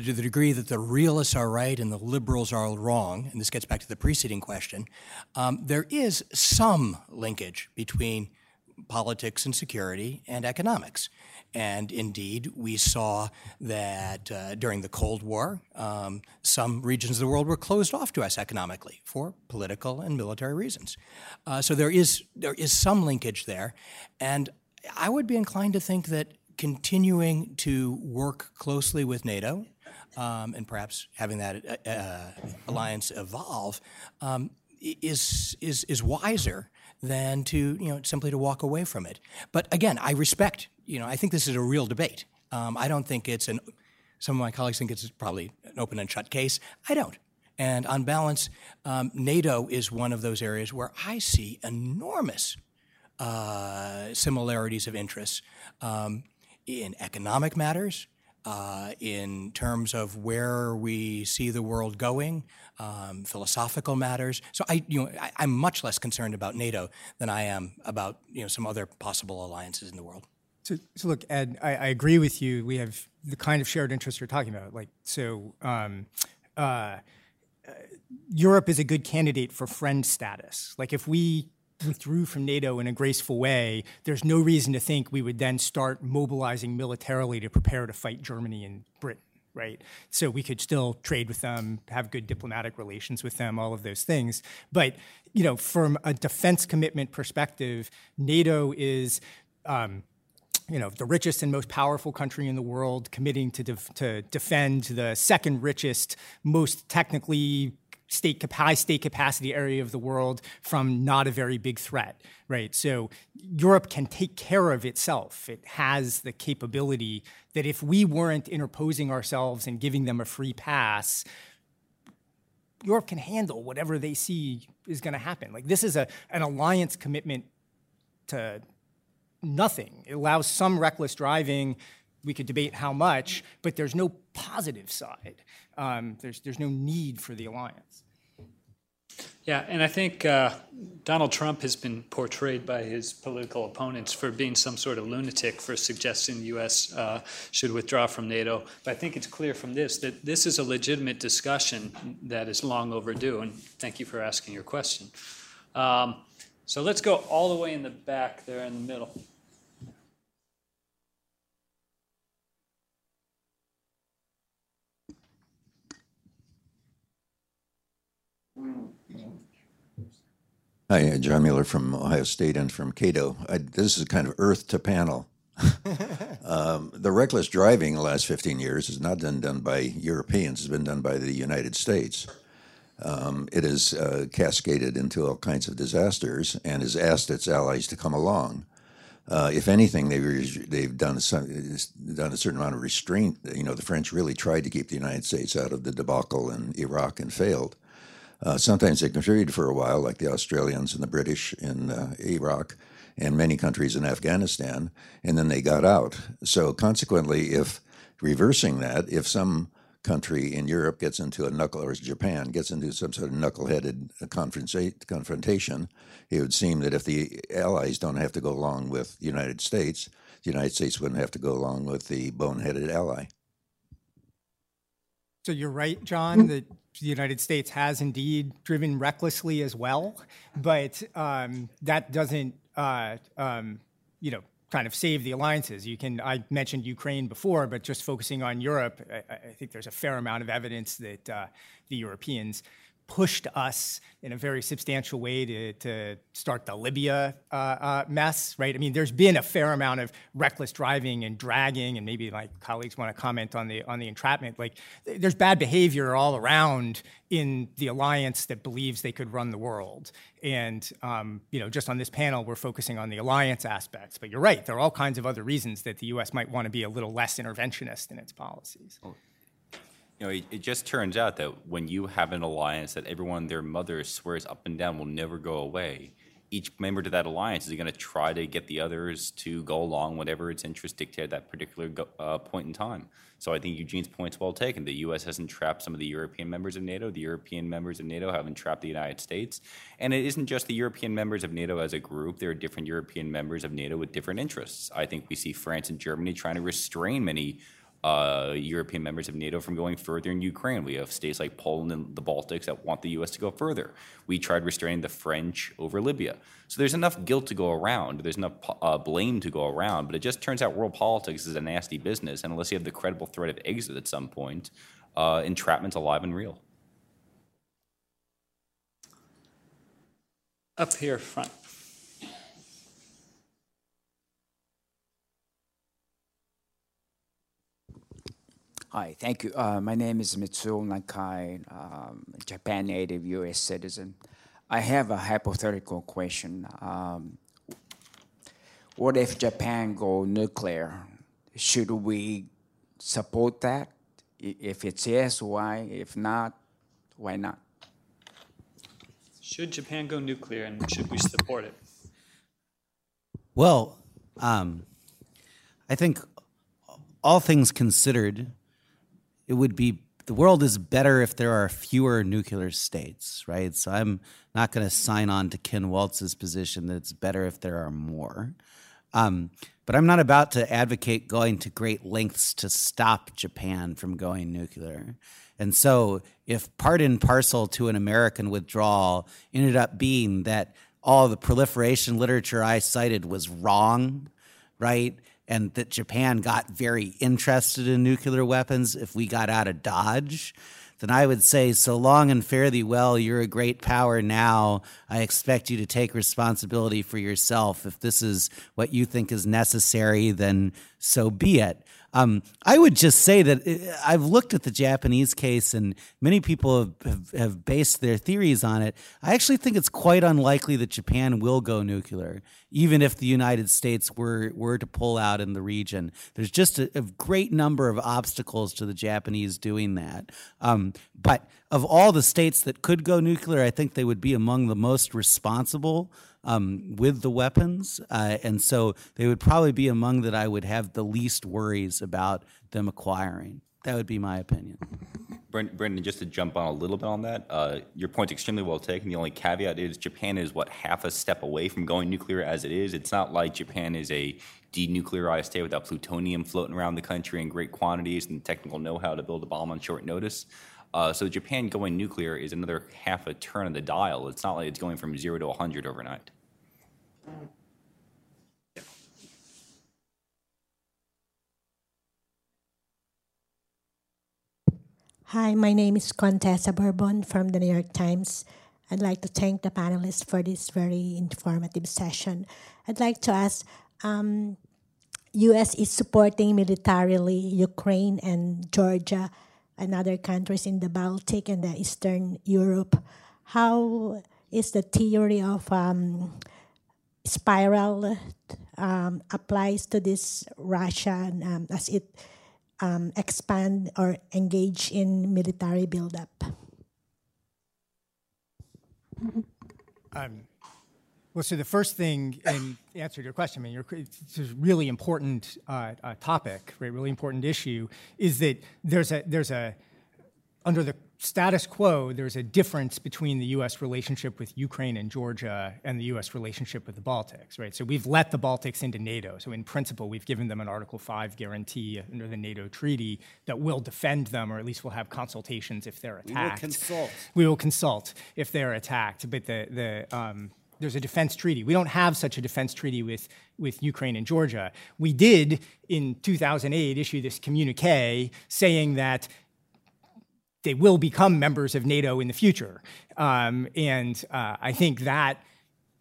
to the degree that the realists are right and the liberals are wrong, and this gets back to the preceding question, um, there is some linkage between politics and security and economics. And indeed, we saw that uh, during the Cold War, um, some regions of the world were closed off to us economically for political and military reasons. Uh, so there is there is some linkage there, and I would be inclined to think that continuing to work closely with NATO um, and perhaps having that uh, uh, alliance evolve um, is is is wiser than to you know simply to walk away from it. But again, I respect you know I think this is a real debate. Um, I don't think it's an. Some of my colleagues think it's probably an open and shut case. I don't. And on balance, um, NATO is one of those areas where I see enormous uh, similarities of interests um, in economic matters, uh, in terms of where we see the world going, um, philosophical matters. So I, you know, I, I'm much less concerned about NATO than I am about you know some other possible alliances in the world. So, so look, Ed, I, I agree with you. We have the kind of shared interests you're talking about. Like, so um, uh, uh, Europe is a good candidate for friend status. Like, if we withdrew from NATO in a graceful way, there's no reason to think we would then start mobilizing militarily to prepare to fight Germany and Britain, right? So we could still trade with them, have good diplomatic relations with them, all of those things. But you know, from a defense commitment perspective, NATO is. Um, you know, the richest and most powerful country in the world committing to, def- to defend the second richest, most technically state high state capacity area of the world from not a very big threat, right? So Europe can take care of itself. It has the capability that if we weren't interposing ourselves and giving them a free pass, Europe can handle whatever they see is going to happen. Like this is a an alliance commitment to nothing. It allows some reckless driving. We could debate how much, but there's no positive side. Um, there's, there's no need for the alliance. Yeah, and I think uh, Donald Trump has been portrayed by his political opponents for being some sort of lunatic for suggesting the U.S. Uh, should withdraw from NATO. But I think it's clear from this that this is a legitimate discussion that is long overdue. And thank you for asking your question. Um, so let's go all the way in the back there in the middle. Hi, uh, John Mueller from Ohio State and from Cato. I, this is kind of earth to panel. um, the reckless driving in the last 15 years has not been done by Europeans, it's been done by the United States. Um, it has uh, cascaded into all kinds of disasters and has asked its allies to come along. Uh, if anything, they've, they've done, some, done a certain amount of restraint. You know, the French really tried to keep the United States out of the debacle in Iraq and failed. Uh, sometimes they contributed for a while, like the Australians and the British in uh, Iraq and many countries in Afghanistan, and then they got out. So, consequently, if reversing that, if some country in Europe gets into a knuckle, or Japan gets into some sort of knuckle-headed confrontation, it would seem that if the allies don't have to go along with the United States, the United States wouldn't have to go along with the boneheaded ally. So you're right, John, that the United States has indeed driven recklessly as well, but um, that doesn't, uh, um, you know, kind of save the alliances. You can, I mentioned Ukraine before, but just focusing on Europe, I, I think there's a fair amount of evidence that uh, the Europeans pushed us in a very substantial way to, to start the Libya uh, uh, mess, right? I mean, there's been a fair amount of reckless driving and dragging, and maybe my colleagues want to comment on the on the entrapment. Like, there's bad behavior all around in the alliance that believes they could run the world. And um, you know, just on this panel, we're focusing on the alliance aspects. But you're right; there are all kinds of other reasons that the U.S. might want to be a little less interventionist in its policies. Oh know, it, it, just turns out that when you have an alliance that everyone, their mother swears up and down will never go away, each member to that alliance is going to try to get the others to go along whatever its interests dictate at that particular go, uh, point in time. So I think Eugene's point's well taken. The U.S. hasn't trapped some of the European members of NATO. The European members of NATO haven't trapped the United States. And it isn't just the European members of NATO as a group. There are different European members of NATO with different interests. I think we see France and Germany trying to restrain many uh, European members of NATO from going further in Ukraine. We have states like Poland and the Baltics that want the U.S. to go further. We tried restraining the French over Libya. So there's enough guilt to go around. There's enough uh, blame to go around. But it just turns out world politics is a nasty business. And unless you have the credible threat of exit at some point, uh, entrapment's alive and real. Up here front. Hi, thank you. Uh, my name is Mitsuo Nakai, um, Japan native U.S. citizen. I have a hypothetical question. Um, what if Japan go nuclear? Should we support that? If it's yes, why? If not, Why not? Should Japan go nuclear and should we support it? Well, um, I think all things considered, it would be the world is better if there are fewer nuclear states, right? So I'm not going to sign on to Ken Waltz's position that it's better if there are more. Um, but I'm not about to advocate going to great lengths to stop Japan from going nuclear. And so, if part and parcel to an American withdrawal ended up being that all the proliferation literature I cited was wrong, right? And that Japan got very interested in nuclear weapons if we got out of Dodge, then I would say, so long and fare thee well, you're a great power now. I expect you to take responsibility for yourself. If this is what you think is necessary, then so be it. Um, I would just say that uh, I've looked at the Japanese case, and many people have, have, have, based their theories on it. I actually think it's quite unlikely that Japan will go nuclear, even if the United States were were to pull out in the region. There's just a, a great number of obstacles to the Japanese doing that. Um, but of all the states that could go nuclear, I think they would be among the most responsible um, with the weapons. Uh, and so they would probably be among that I would have the least worries about them acquiring. That would be my opinion. Brendan, just to jump on a little bit on that, uh, your point's extremely well taken. The only caveat is Japan is what half a step away from going nuclear as it is. It's not like Japan is a denuclearized state without plutonium floating around the country in great quantities and technical know-how to build a bomb on short notice. Uh, so Japan going nuclear is another half a turn of the dial. It's not like it's going from zero to 100 overnight. Hi, my name is Contessa Bourbon from the New York Times. I'd like to thank the panelists for this very informative session. I'd like to ask, um, U.S. is supporting militarily Ukraine and Georgia and other countries in the Baltic and the Eastern Europe. How is the theory of um, spiral um, applies to this Russia um, as it um, expand or engage in military buildup? Um, well, so the first thing, in answer to your question, I mean, it's a really important uh, uh, topic, right? Really important issue is that there's a there's a under the status quo, there's a difference between the U.S. relationship with Ukraine and Georgia and the U.S. relationship with the Baltics, right? So we've let the Baltics into NATO. So in principle, we've given them an Article 5 guarantee under the NATO treaty that will defend them, or at least we'll have consultations if they're attacked. We will consult. We will consult if they're attacked. But the, the um, there's a defense treaty. We don't have such a defense treaty with, with Ukraine and Georgia. We did in 2008 issue this communique saying that they will become members of NATO in the future. Um, and uh, I think that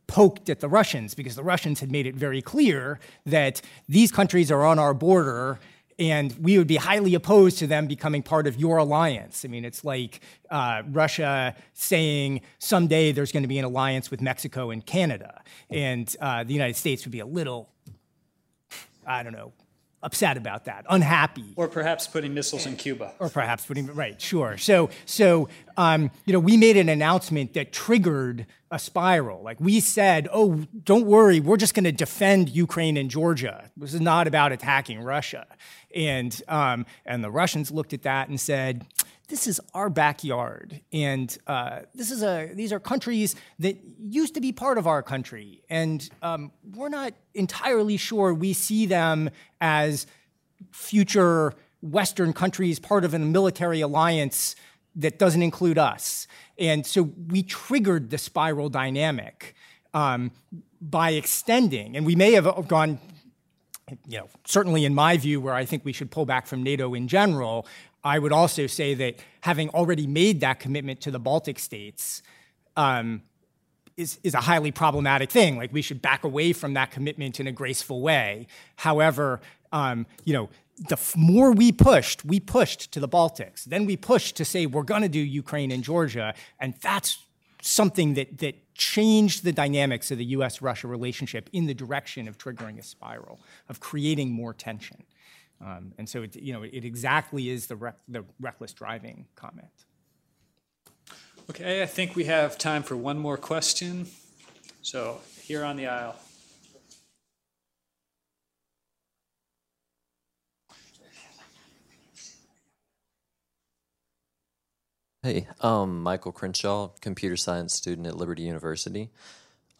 poked at the Russians because the Russians had made it very clear that these countries are on our border and we would be highly opposed to them becoming part of your alliance. I mean, it's like uh, Russia saying someday there's going to be an alliance with Mexico and Canada, and uh, the United States would be a little, I don't know, upset about that, unhappy. Or perhaps putting missiles in Cuba. Or perhaps putting, right, sure. So, so um, you know, we made an announcement that triggered a spiral. Like we said, oh, don't worry, we're just going to defend Ukraine and Georgia. This is not about attacking Russia. And, um, and the Russians looked at that and said, this is our backyard, and uh, this is a these are countries that used to be part of our country, and um, we're not entirely sure we see them as future Western countries, part of a military alliance that doesn't include us, and so we triggered the spiral dynamic um, by extending, and we may have gone you know, certainly in my view, where I think we should pull back from NATO in general, I would also say that having already made that commitment to the Baltic states um, is, is a highly problematic thing. Like we should back away from that commitment in a graceful way. However, um, you know, the more we pushed, we pushed to the Baltics. Then we pushed to say we're going to do Ukraine and Georgia, and that's something that that changed the dynamics of the U.S.-Russia relationship in the direction of triggering a spiral, of creating more tension. Um, and so, it, you know, it exactly is the, rec- the reckless driving comment. Okay, I think we have time for one more question. So here on the aisle. Hey, um, Michael Crenshaw, computer science student at Liberty University.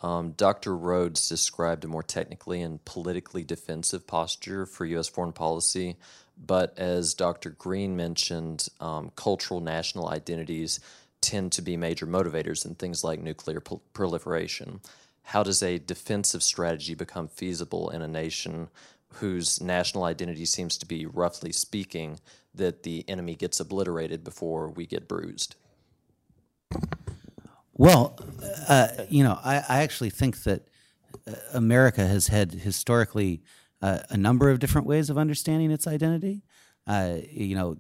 Um, Dr. Rhodes described a more technically and politically defensive posture for U.S. foreign policy, but as Dr. Green mentioned, um, cultural national identities tend to be major motivators in things like nuclear proliferation. How does a defensive strategy become feasible in a nation whose national identity seems to be, roughly speaking, that the enemy gets obliterated before we get bruised? Well, uh, you know, I, I, actually think that uh, America has had historically uh, a number of different ways of understanding its identity. Uh, you know,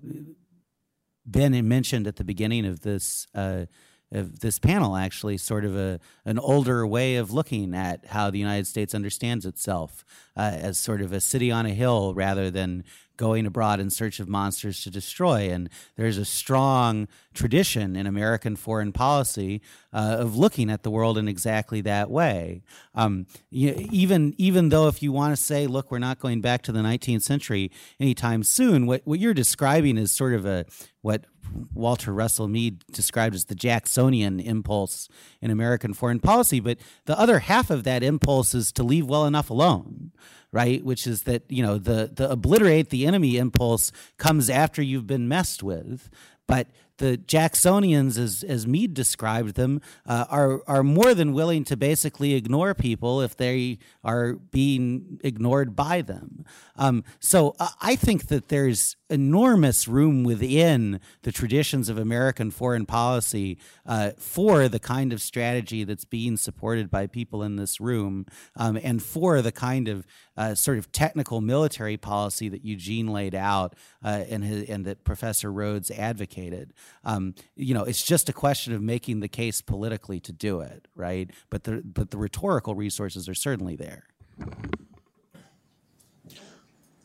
Ben mentioned at the beginning of this uh, of this panel actually sort of a an older way of looking at how the United States understands itself uh, as sort of a city on a hill rather than going abroad in search of monsters to destroy. And there's a strong tradition in American foreign policy uh, of looking at the world in exactly that way. Um, you, even even though if you want to say, look, we're not going back to the 19th century anytime soon, what what you're describing is sort of a what Walter Russell Mead described as the Jacksonian impulse in American foreign policy. But the other half of that impulse is to leave well enough alone right? Which is that you know the the obliterate the enemy impulse comes after you've been messed with, but the Jacksonians, as as Mead described them, uh, are are more than willing to basically ignore people if they are being ignored by them. Um, so uh, I think that there's enormous room within the traditions of American foreign policy uh, for the kind of strategy that's being supported by people in this room, um, and for the kind of uh, sort of technical military policy that Eugene laid out uh, and, his, and that Professor Rhodes advocated. Um, you know, it's just a question of making the case politically to do it, right? But the but the rhetorical resources are certainly there.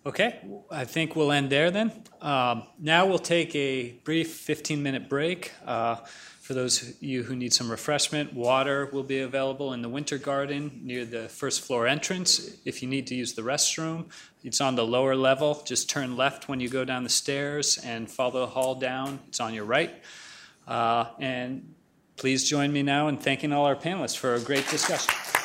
Okay, I think we'll end there then. Um, now we'll take a brief 15 minute break. Uh, for those of you who need some refreshment, water will be available in the winter garden near the first floor entrance. If you need to use the restroom, it's on the lower level. Just turn left when you go down the stairs and follow the hall down. It's on your right. Uh, and please join me now in thanking all our panelists for a great discussion.